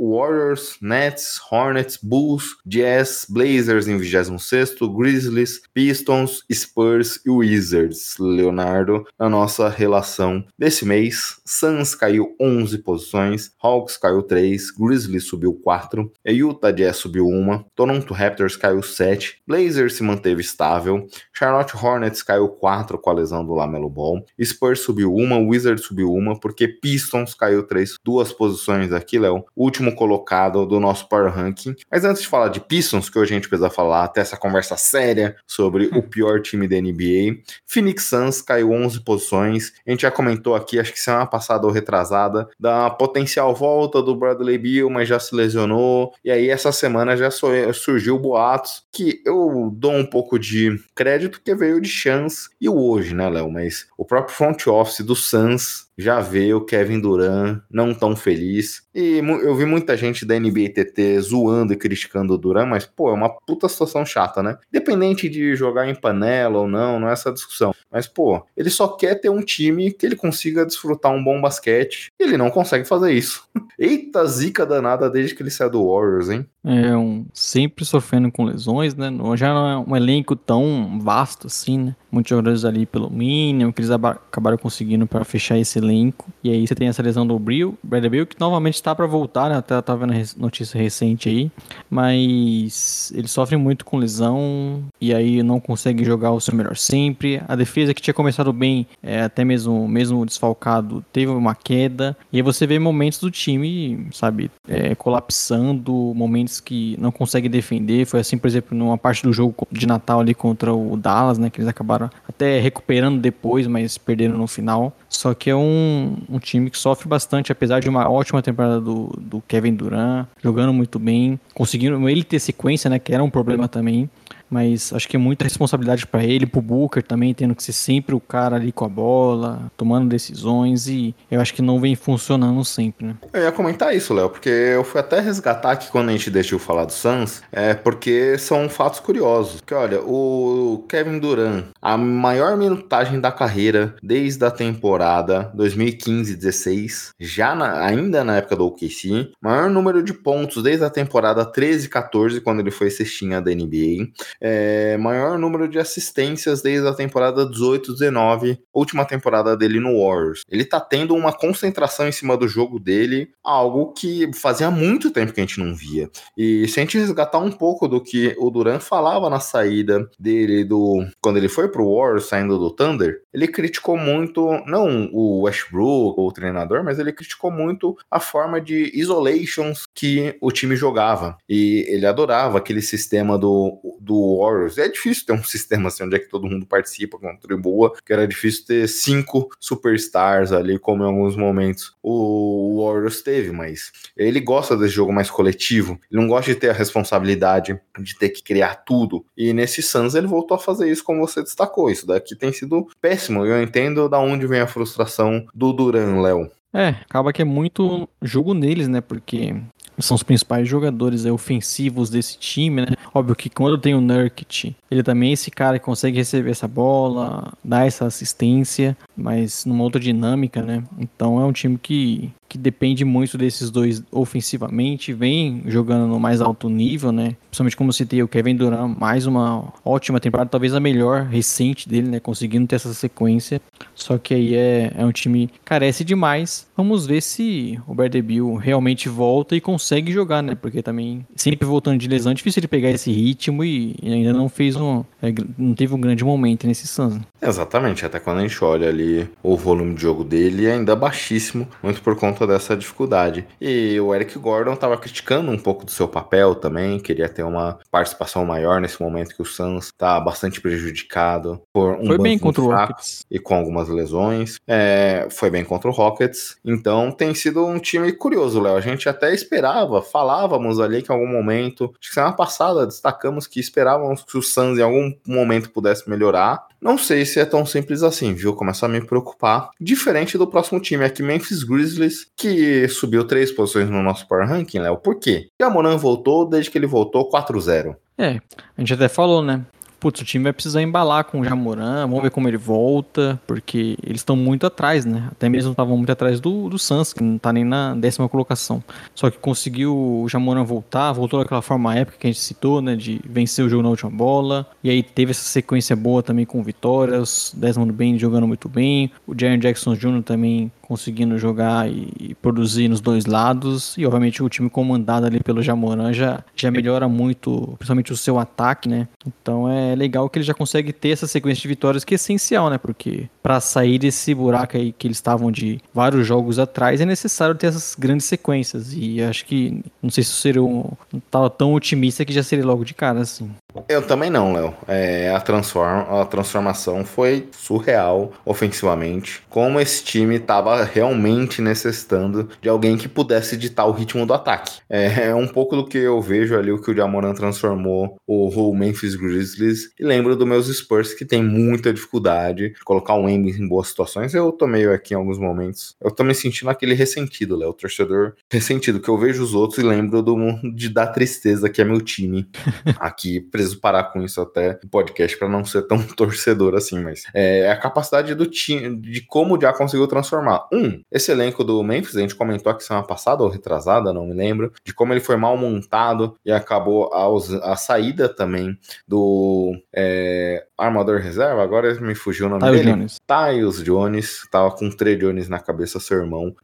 Warriors, Nets, Hornets, Bulls, Jazz, Blazers em 26 Grizzlies, Pistons, Spurs e Wizards. Leonardo, na nossa relação desse mês, Suns caiu 11 posições, Hawks caiu 3, Grizzlies subiu 4, Utah Jazz subiu 1, Toronto Raptors caiu 7, Blazers se manteve estável, Charlotte Hornets caiu 4 com a lesão do Lamelo Ball, Spurs subiu 1, Wizards subiu 1, porque Pistons caiu 3, duas posições aqui, Léo, último colocado do nosso Power Ranking. Mas antes de falar de Pistons, que hoje a gente precisa falar, até essa conversa séria sobre o pior time da NBA, Phoenix Suns caiu 11 posições, a gente já comentou aqui, acho que semana passada ou retrasada, da potencial volta do Bradley Beal, mas já se lesionou, e aí essa semana já surgiu boatos que eu dou um pouco de crédito que veio de chance e o hoje, né, Léo? Mas o próprio front office do Suns já vê o Kevin Durant não tão feliz. E eu vi muita gente da NBA TT zoando e criticando o Durant, mas, pô, é uma puta situação chata, né? Independente de jogar em panela ou não, não é essa discussão. Mas, pô, ele só quer ter um time que ele consiga desfrutar um bom basquete. Ele não consegue fazer isso. Eita zica danada desde que ele saiu do Warriors, hein? É, um, sempre sofrendo com lesões, né? Já não é um elenco tão vasto assim, né? Muitos jogadores ali pelo mínimo, que eles acabaram conseguindo para fechar esse elenco. E aí você tem essa lesão do Bill, Bradley Bill, que novamente está para voltar, né? Até tava vendo notícia recente aí. Mas ele sofre muito com lesão e aí não consegue jogar o seu melhor sempre. A defesa que tinha começado bem, é, até mesmo, mesmo desfalcado, teve uma queda. E aí você vê momentos do time, sabe, é, colapsando, momentos que não consegue defender. Foi assim, por exemplo, numa parte do jogo de Natal ali contra o Dallas, né? Que eles acabaram até recuperando depois, mas perderam no final. Só que é um, um time que sofre bastante, apesar de uma ótima temporada do, do Kevin Durant, jogando muito bem, conseguindo ele ter sequência, né? Que era um problema também mas acho que é muita responsabilidade para ele, pro Booker também, tendo que ser sempre o cara ali com a bola, tomando decisões e eu acho que não vem funcionando sempre, né? Eu ia comentar isso, Léo, porque eu fui até resgatar aqui quando a gente deixou falar do Suns, é porque são fatos curiosos. Que olha, o Kevin Durant, a maior minutagem da carreira desde a temporada 2015-16, já na, ainda na época do OKC, maior número de pontos desde a temporada 13-14, quando ele foi cestinha da NBA é, maior número de assistências desde a temporada 18-19, última temporada dele no Warriors. Ele tá tendo uma concentração em cima do jogo dele, algo que fazia muito tempo que a gente não via. E se a gente resgatar um pouco do que o Duran falava na saída dele do quando ele foi pro Warriors saindo do Thunder, ele criticou muito não o Westbrook o treinador, mas ele criticou muito a forma de isolations que o time jogava. E ele adorava aquele sistema do, do Warriors. É difícil ter um sistema assim onde é que todo mundo participa, contribua, que era difícil ter cinco superstars ali, como em alguns momentos o Warriors teve, mas ele gosta desse jogo mais coletivo, ele não gosta de ter a responsabilidade de ter que criar tudo. E nesse Suns ele voltou a fazer isso como você destacou. Isso daqui tem sido péssimo. Eu entendo da onde vem a frustração do Duran, Léo. É, acaba que é muito jogo neles, né? Porque são os principais jogadores é, ofensivos desse time, né? Óbvio que quando tem o Nurkic, ele também é esse cara que consegue receber essa bola, dar essa assistência, mas numa outra dinâmica, né? Então é um time que que depende muito desses dois ofensivamente, vem jogando no mais alto nível, né? Principalmente como citei o Kevin Durant, mais uma ótima temporada, talvez a melhor recente dele, né? Conseguindo ter essa sequência. Só que aí é, é um time que carece demais. Vamos ver se o Bill realmente volta e consegue jogar, né? Porque também, sempre voltando de lesão, é difícil ele pegar esse ritmo e ainda não fez um. É, não teve um grande momento nesse Suns. Exatamente, até quando a gente olha ali o volume de jogo dele ainda baixíssimo, muito por conta dessa dificuldade. E o Eric Gordon estava criticando um pouco do seu papel também, queria ter uma participação maior nesse momento que o Suns está bastante prejudicado por um Foi bem contra o Rockets. e com algumas lesões. É, foi bem contra o Rockets. Então tem sido um time curioso, Léo. A gente até esperava, falávamos ali que em algum momento, acho que semana passada destacamos que esperávamos que o Suns em algum momento pudesse melhorar. Não sei se é tão simples assim, viu? Começa a me preocupar. Diferente do próximo time aqui, Memphis Grizzlies, que subiu três posições no nosso Power Ranking, Léo. Por quê? O Jamoran voltou, desde que ele voltou, 4-0. É, a gente até falou, né? Putz, o time vai precisar embalar com o Jamoran, vamos ver como ele volta, porque eles estão muito atrás, né? Até mesmo estavam muito atrás do, do Suns, que não tá nem na décima colocação. Só que conseguiu o Jamoran voltar, voltou daquela forma épica que a gente citou, né? De vencer o jogo na última bola. E aí teve essa sequência boa também com vitórias, Desmond Bain jogando muito bem, o Jaren Jackson Jr. também conseguindo jogar e, e produzir nos dois lados. E obviamente o time comandado ali pelo Jamoran já, já melhora muito, principalmente o seu ataque, né? Então é legal que ele já consegue ter essa sequência de vitórias que é essencial, né? Porque para sair desse buraco aí que eles estavam de vários jogos atrás é necessário ter essas grandes sequências. E acho que não sei se eu seria um, tava tão otimista que já seria logo de cara assim. Eu também não, Léo. É, a, transform, a transformação foi surreal ofensivamente. Como esse time estava realmente necessitando de alguém que pudesse ditar o ritmo do ataque. É, é um pouco do que eu vejo ali, o que o Jamoran transformou o, o Memphis Grizzlies. E lembro dos meus Spurs que tem muita dificuldade de colocar o Embiid em boas situações. Eu tô meio aqui em alguns momentos. Eu tô me sentindo aquele ressentido, Léo. Torcedor ressentido, que eu vejo os outros e lembro do, de da tristeza que é meu time aqui preciso parar com isso até no podcast para não ser tão torcedor assim, mas é a capacidade do time, de como já conseguiu transformar. Um, esse elenco do Memphis, a gente comentou aqui semana passada ou retrasada, não me lembro, de como ele foi mal montado e acabou a, a saída também do é, armador reserva, agora me fugiu o nome Tyus dele. Jones. Tyus Jones, tava com três Jones na cabeça, seu irmão,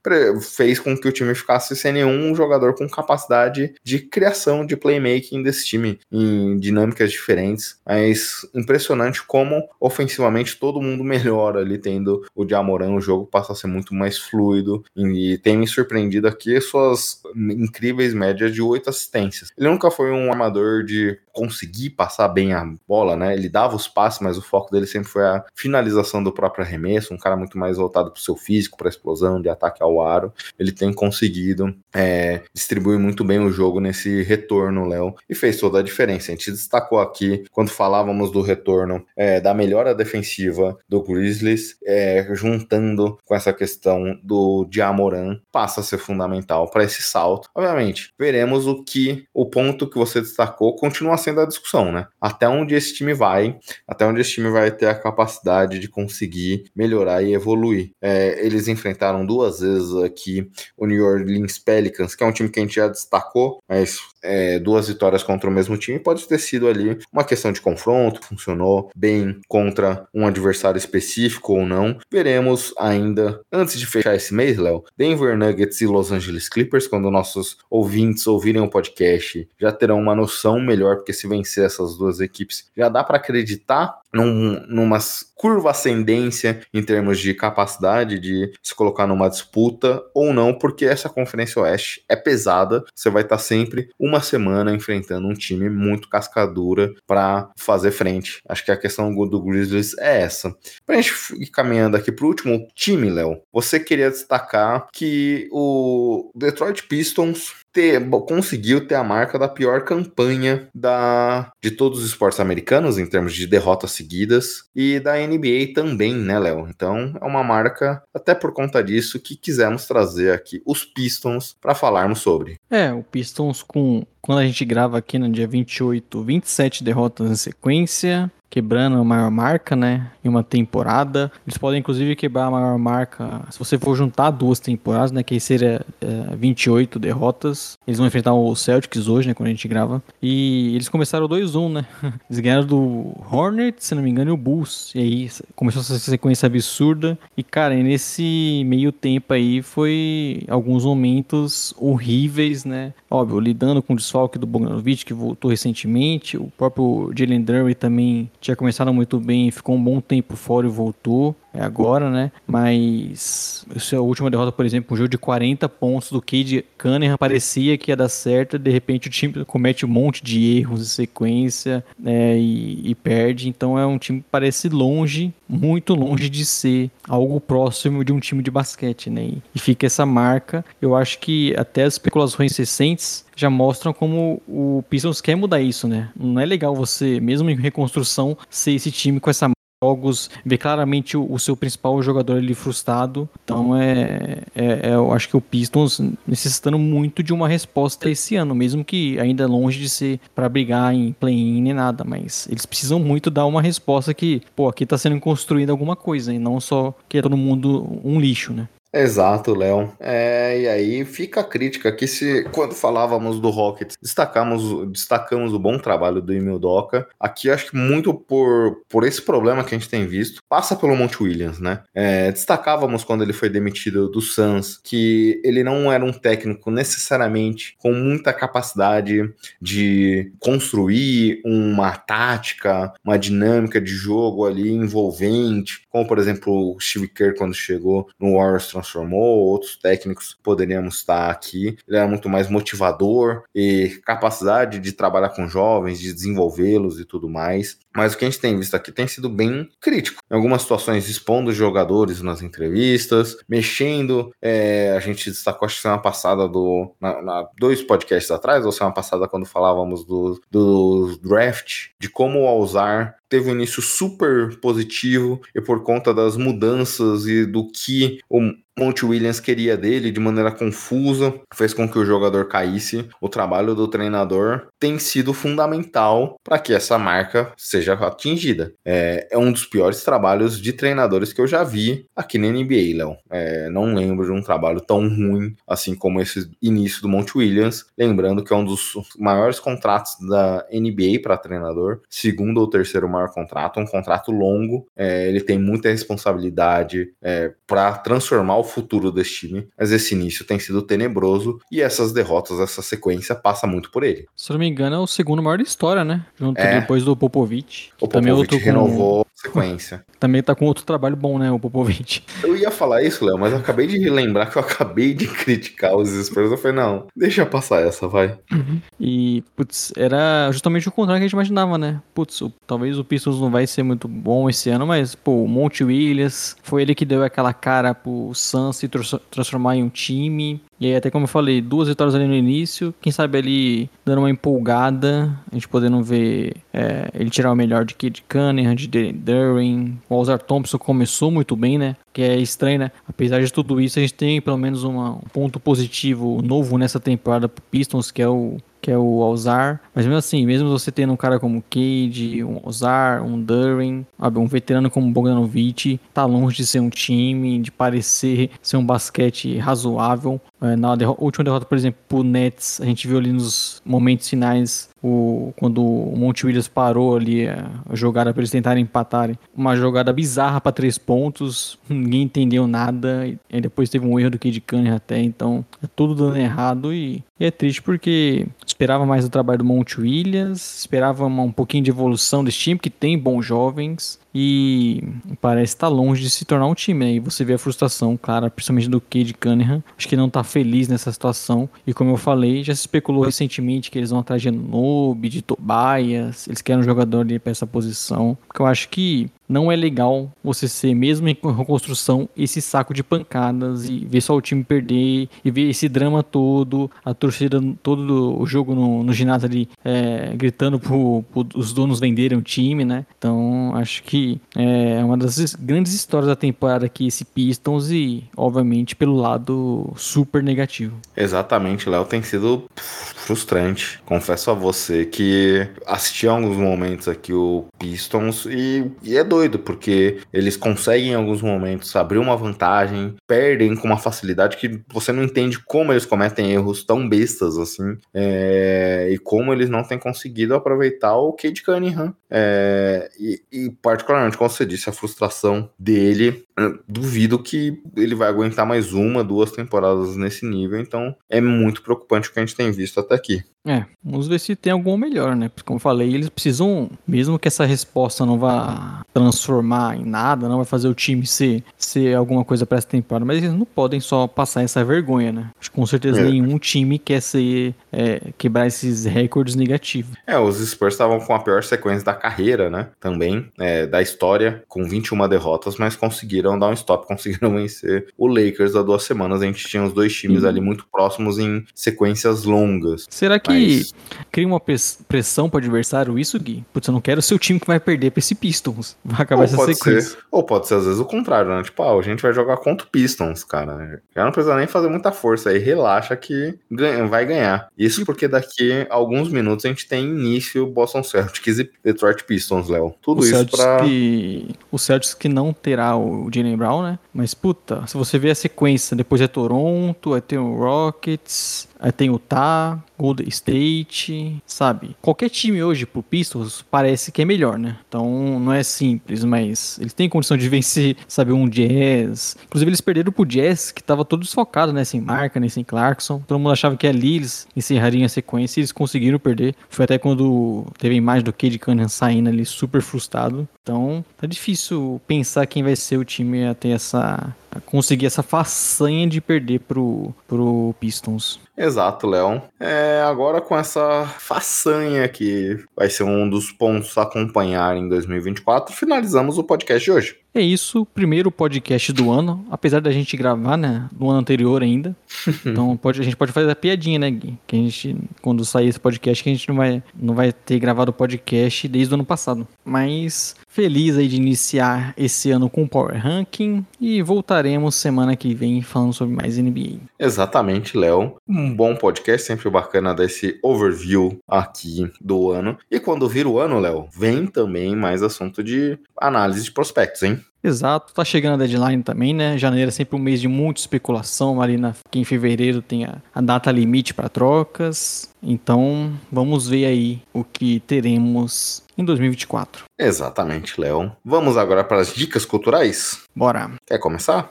fez com que o time ficasse sem nenhum jogador com capacidade de criação, de playmaking desse time, em dinâmicas diferentes, mas impressionante como ofensivamente todo mundo melhora ali, tendo o Jamoran, o jogo passa a ser muito mais fluido, e tem me surpreendido aqui suas incríveis médias de oito assistências. Ele nunca foi um armador de conseguir passar bem a bola, né? Ele dava os passes, mas o foco dele sempre foi a finalização do próprio arremesso, um cara muito mais voltado para o seu físico, para explosão, de ataque ao aro. Ele tem conseguido é, distribuir muito bem o jogo nesse retorno, Léo, e fez toda a diferença. A gente destacou aqui, quando falávamos do retorno, é, da melhora defensiva do Grizzlies, é, juntando com essa questão do Jamoran, passa a ser fundamental para esse salto. Obviamente, veremos o que o ponto que você destacou continua sendo a discussão, né? Até onde esse time vai, até onde esse time vai ter a capacidade de conseguir melhorar e evoluir. É, eles enfrentaram duas vezes aqui o New Orleans Pelicans, que é um time que a gente já destacou, mas é, duas vitórias contra o mesmo time pode ter sido ali uma questão de confronto, funcionou bem contra um adversário específico ou não. Veremos ainda, antes de fechar esse mês, Léo, Denver Nuggets e Los Angeles Clippers, quando nossos ouvintes ouvirem o podcast, já terão uma noção melhor, porque se vencer essas duas equipes, já dá para acreditar num, numa curva ascendência em termos de capacidade de se colocar numa disputa ou não, porque essa Conferência Oeste é pesada, você vai estar sempre uma semana enfrentando um time muito cascadura para fazer frente. Acho que a questão do Grizzlies é essa. Pra gente ir caminhando aqui pro último time, Léo, você queria destacar que o Detroit Pistons ter, conseguiu ter a marca da pior campanha da, de todos os esportes americanos, em termos de derrotas seguidas, e da NBA também, né, Léo? Então é uma marca, até por conta disso, que quisemos trazer aqui os Pistons para falarmos sobre. É, o Pistons com. Quando a gente grava aqui no dia 28, 27 derrotas em sequência, quebrando a maior marca, né? Em uma temporada. Eles podem, inclusive, quebrar a maior marca. Se você for juntar duas temporadas, né? Que aí seria é, 28 derrotas. Eles vão enfrentar o Celtics hoje, né? Quando a gente grava. E eles começaram 2-1, né? Eles ganharam do Hornets, se não me engano, e o Bulls. E aí começou essa sequência absurda. E, cara, nesse meio tempo aí foi alguns momentos horríveis, né? Óbvio, lidando com o do Bogdanovic, que voltou recentemente. O próprio Jalen Dury também tinha começado muito bem, ficou um bom tempo fora e voltou. É agora, né? Mas é última derrota, por exemplo, um jogo de 40 pontos do Cade Cunningham parecia que ia dar certo, de repente o time comete um monte de erros em sequência né, e, e perde. Então é um time que parece longe, muito longe de ser algo próximo de um time de basquete, né? E fica essa marca. Eu acho que até as especulações recentes já mostram como o Pistons quer mudar isso, né? Não é legal você, mesmo em reconstrução, ser esse time com essa jogos, ver claramente o, o, seu principal jogador ali frustrado. Então é, é, é, eu acho que o Pistons necessitando muito de uma resposta esse ano, mesmo que ainda longe de ser para brigar em play-in nem nada, mas eles precisam muito dar uma resposta que, pô, aqui tá sendo construída alguma coisa e não só que é todo mundo um lixo, né? Exato, Léo. É, e aí fica a crítica que se quando falávamos do Rockets, destacamos, destacamos o bom trabalho do Emil Doca. Aqui acho que muito por, por esse problema que a gente tem visto, passa pelo Monte Williams, né? É, destacávamos quando ele foi demitido do Suns que ele não era um técnico necessariamente com muita capacidade de construir uma tática, uma dinâmica de jogo ali envolvente, como por exemplo o Steve Kerr quando chegou no Warriors transformou, outros técnicos poderíamos estar aqui. Ele era muito mais motivador e capacidade de trabalhar com jovens, de desenvolvê-los e tudo mais. Mas o que a gente tem visto aqui tem sido bem crítico. Em algumas situações, expondo os jogadores nas entrevistas, mexendo. É, a gente destacou, acho que semana passada, do, na, na, dois podcasts atrás, ou semana passada, quando falávamos do, do draft, de como usar teve um início super positivo e por conta das mudanças e do que o Monte Williams queria dele de maneira confusa, fez com que o jogador caísse. O trabalho do treinador tem sido fundamental para que essa marca seja atingida. É, é, um dos piores trabalhos de treinadores que eu já vi aqui na NBA, Léo. É, não lembro de um trabalho tão ruim assim como esse início do Monte Williams. Lembrando que é um dos maiores contratos da NBA para treinador, segundo ou terceiro maior contrato, um contrato longo. É, ele tem muita responsabilidade é, para transformar o futuro desse time, mas esse início tem sido tenebroso e essas derrotas, essa sequência passa muito por ele. Se não me engano, é o segundo maior da história, né? Junto é. depois do Popovich. O outro renovou com... sequência. Também tá com outro trabalho bom, né, o Popovich. Eu ia falar isso, Léo, mas eu acabei de lembrar que eu acabei de criticar os Spurs. Eu falei, não, deixa passar essa, vai. Uhum. E, putz, era justamente o contrário que a gente imaginava, né? Putz, o, talvez o Pistons não vai ser muito bom esse ano, mas, pô, o Monte Williams, foi ele que deu aquela cara pro Suns se transformar em um time. E aí, até como eu falei, duas vitórias ali no início, quem sabe ali dando uma empolgada, a gente podendo ver é, ele tirar o melhor de Kid Cunningham, de Durin. O Alzar Thompson começou muito bem, né? Que é estranho, né? Apesar de tudo isso, a gente tem pelo menos uma, um ponto positivo novo nessa temporada pro Pistons, que é o que é o Alzar. Mas mesmo assim, mesmo você tendo um cara como Cade, um Alzar, um Durin, um veterano como Bogdanovic, tá longe de ser um time, de parecer ser um basquete razoável. É, na derro última derrota, por exemplo, pro Nets, a gente viu ali nos momentos finais o, quando o Monte Williams parou ali a, a jogada para eles tentarem empatarem. Uma jogada bizarra para três pontos, ninguém entendeu nada. E, depois teve um erro do Kid Cunningham até, então é tudo dando errado. E, e, é triste porque esperava mais do trabalho do Monte Williams, esperava uma, um pouquinho de evolução desse time, que tem bons jovens e parece estar tá longe de se tornar um time. Né? você vê a frustração, claro, principalmente do Cade Cunningham. Acho que não está feliz nessa situação. E como eu falei, já se especulou recentemente que eles vão atrás de Noob, de Tobias. Eles querem um jogador ali para essa posição. Porque eu acho que não é legal você ser, mesmo em reconstrução, esse saco de pancadas e ver só o time perder e ver esse drama todo, a torcida todo o jogo no, no ginásio ali é, gritando pro, pro os donos venderem o time, né? Então acho que é uma das grandes histórias da temporada aqui esse Pistons e, obviamente, pelo lado super negativo. Exatamente, Léo, tem sido frustrante. Confesso a você que assisti a alguns momentos aqui o Pistons e, e é doido doido, porque eles conseguem em alguns momentos abrir uma vantagem, perdem com uma facilidade que você não entende como eles cometem erros tão bestas assim, é, e como eles não têm conseguido aproveitar o Cade Cunningham. É, e, e, particularmente, como você disse, a frustração dele, duvido que ele vai aguentar mais uma, duas temporadas nesse nível, então é muito preocupante o que a gente tem visto até aqui. É, vamos ver se tem algum melhor, né? Porque, como eu falei, eles precisam, mesmo que essa resposta não vá transformar em nada, não vai fazer o time ser, ser alguma coisa para essa temporada, mas eles não podem só passar essa vergonha, né? Acho que com certeza É. nenhum time quer ser é, quebrar esses recordes negativos. É, os Spurs estavam com a pior sequência da carreira, né? Também, é, da história, com 21 derrotas, mas conseguiram dar um stop, conseguiram vencer o Lakers há duas semanas. A gente tinha os dois times Uhum. ali muito próximos em sequências longas. Será que Mas- cria uma pres- pressão pro adversário isso, Gui? Putz, eu não quero ser o time que vai perder pra esse Pistons. Acabar Ou essa pode, sequência. ser, ou pode ser às vezes o contrário, né? Tipo, ah, a gente vai jogar contra o Pistons, cara. Já não precisa nem fazer muita força aí, relaxa que ganha- vai ganhar. Isso porque daqui a alguns minutos a gente tem início Boston Celtics e Detroit Pistons, Léo. Tudo O isso Celtics, pra. que, o Celtics que não terá o Jalen Brown, né? Mas, puta, se você ver a sequência, depois é Toronto, aí tem o Rockets, aí tem o Utah, Golden State, sabe? Qualquer time hoje pro Pistons parece que é melhor, né? Então não é simples, mas eles têm condição de vencer, sabe, um Jazz. Inclusive eles perderam pro Jazz, que tava todo desfocado, né? Sem marca, nem sem Clarkson. Todo mundo achava que ali eles encerrariam a sequência e eles conseguiram perder. Foi até quando teve a imagem do Cade Cunningham saindo ali super frustrado. Então tá difícil pensar quem vai ser o time a ter essa... Conseguir essa façanha de perder pro, pro Pistons. Exato, Léo. É, agora com essa façanha que vai ser um dos pontos a acompanhar em 2024, finalizamos o podcast de hoje. É isso, primeiro podcast do ano, apesar da gente gravar, né, no ano anterior ainda. Então pode, a gente pode fazer a piadinha, né, Gui? Que a gente, quando sair esse podcast, que a gente não vai, não vai ter gravado o podcast desde o ano passado. Mas feliz aí de iniciar esse ano com o Power Ranking e voltaremos semana que vem falando sobre mais NBA. Exatamente, Léo. Um bom podcast, sempre bacana desse overview aqui do ano. E quando vira o ano, Léo, vem também mais assunto de análise de prospectos, hein? Exato, tá chegando a deadline também, né? Janeiro é sempre um mês de muita especulação, ali na, que em fevereiro tem a, a data limite para trocas. Então, vamos ver aí o que teremos em 2024. Exatamente, Léo. Vamos agora para as dicas culturais? Bora. Quer começar?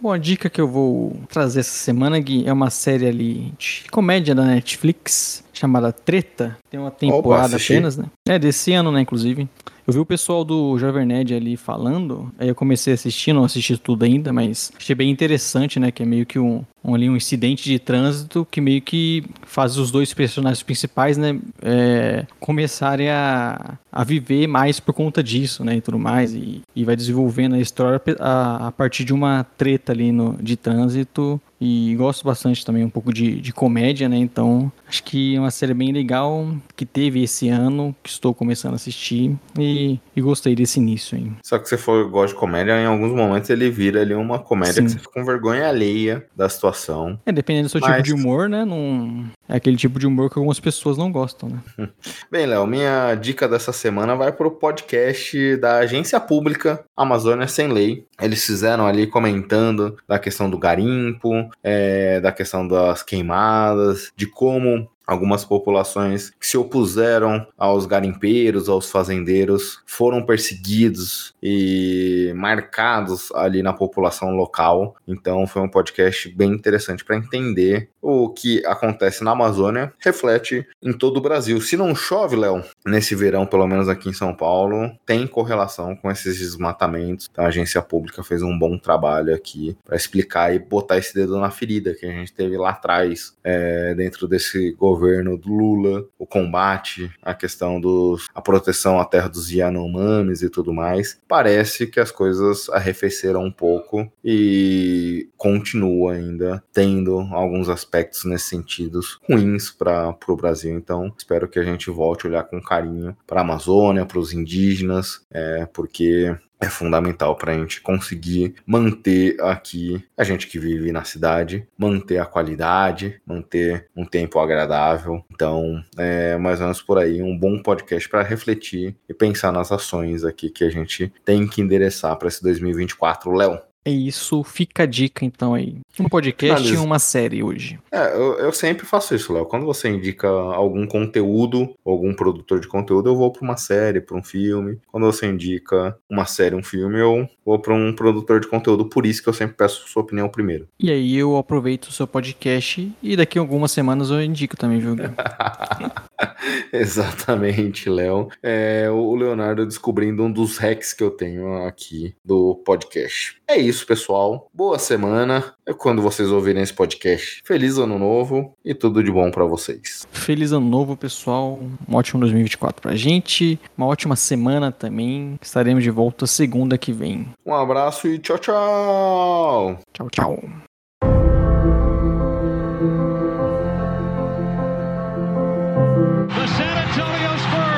Bom, a dica que eu vou trazer essa semana, Gui, é uma série ali de comédia da Netflix chamada Treta. Tem uma temporada assisti. apenas, né? É desse ano, né, inclusive. Eu vi o pessoal do Jovem Nerd ali falando, aí eu comecei a assistir, não assisti tudo ainda, mas achei bem interessante, né, que é meio que um, um, ali, um incidente de trânsito que meio que faz os dois personagens principais, né, é, começarem a, a viver mais por conta disso, né, e tudo mais, e, e vai desenvolvendo a história a, a partir de uma treta ali no, de trânsito e gosto bastante também um pouco de, de comédia, né? Então acho que é uma série bem legal que teve esse ano, que estou começando a assistir e, e gostei desse início, hein? Só que se for gosta de comédia, em alguns momentos ele vira ali uma comédia Sim. que você fica com vergonha alheia da situação. É, dependendo do seu Mas- tipo de humor, né? Não... É aquele tipo de humor que algumas pessoas não gostam, né? Bem, Léo, minha dica dessa semana vai pro podcast da agência pública Amazônia Sem Lei. Eles fizeram ali comentando da questão do garimpo, é, da questão das queimadas, de como algumas populações que se opuseram aos garimpeiros, aos fazendeiros, foram perseguidos e marcados ali na população local. Então foi um podcast bem interessante para entender o que acontece na Amazônia, reflete em todo o Brasil. Se não chove, Léo, nesse verão, pelo menos aqui em São Paulo, tem correlação com esses desmatamentos. Então a agência pública fez um bom trabalho aqui para explicar e botar esse dedo na ferida que a gente teve lá atrás, é, dentro desse governo do Lula, o combate, a questão dos a proteção à terra dos Yanomamis e tudo mais. Parece que as coisas arrefeceram um pouco e continua ainda tendo alguns aspectos nesse sentido ruins para o Brasil. Então, espero que a gente volte a olhar com carinho para a Amazônia, para os indígenas, é, porque é fundamental para a gente conseguir manter aqui a gente que vive na cidade, manter a qualidade, manter um tempo agradável. Então, é mais ou menos por aí um bom podcast para refletir e pensar nas ações aqui que a gente tem que endereçar para esse 2024, Léo. É isso, fica a dica então aí. Um podcast e Finaliza. uma série hoje. É, eu, eu sempre faço isso, Léo. Quando você indica algum conteúdo, algum produtor de conteúdo, eu vou para uma série, para um filme. Quando você indica uma série, um filme, eu ou para um produtor de conteúdo. Por isso que eu sempre peço sua opinião primeiro. E aí eu aproveito o seu podcast e daqui a algumas semanas eu indico também, viu? Exatamente, Léo. É o Leonardo descobrindo um dos hacks que eu tenho aqui do podcast. É isso, pessoal. Boa semana. É quando vocês ouvirem esse podcast. Feliz ano novo e tudo de bom para vocês. Feliz ano novo, pessoal. Um ótimo 2024 pra gente. Uma ótima semana também. Estaremos de volta segunda que vem. Um abraço e tchau, tchau. Tchau, tchau. The San Antonio Spurs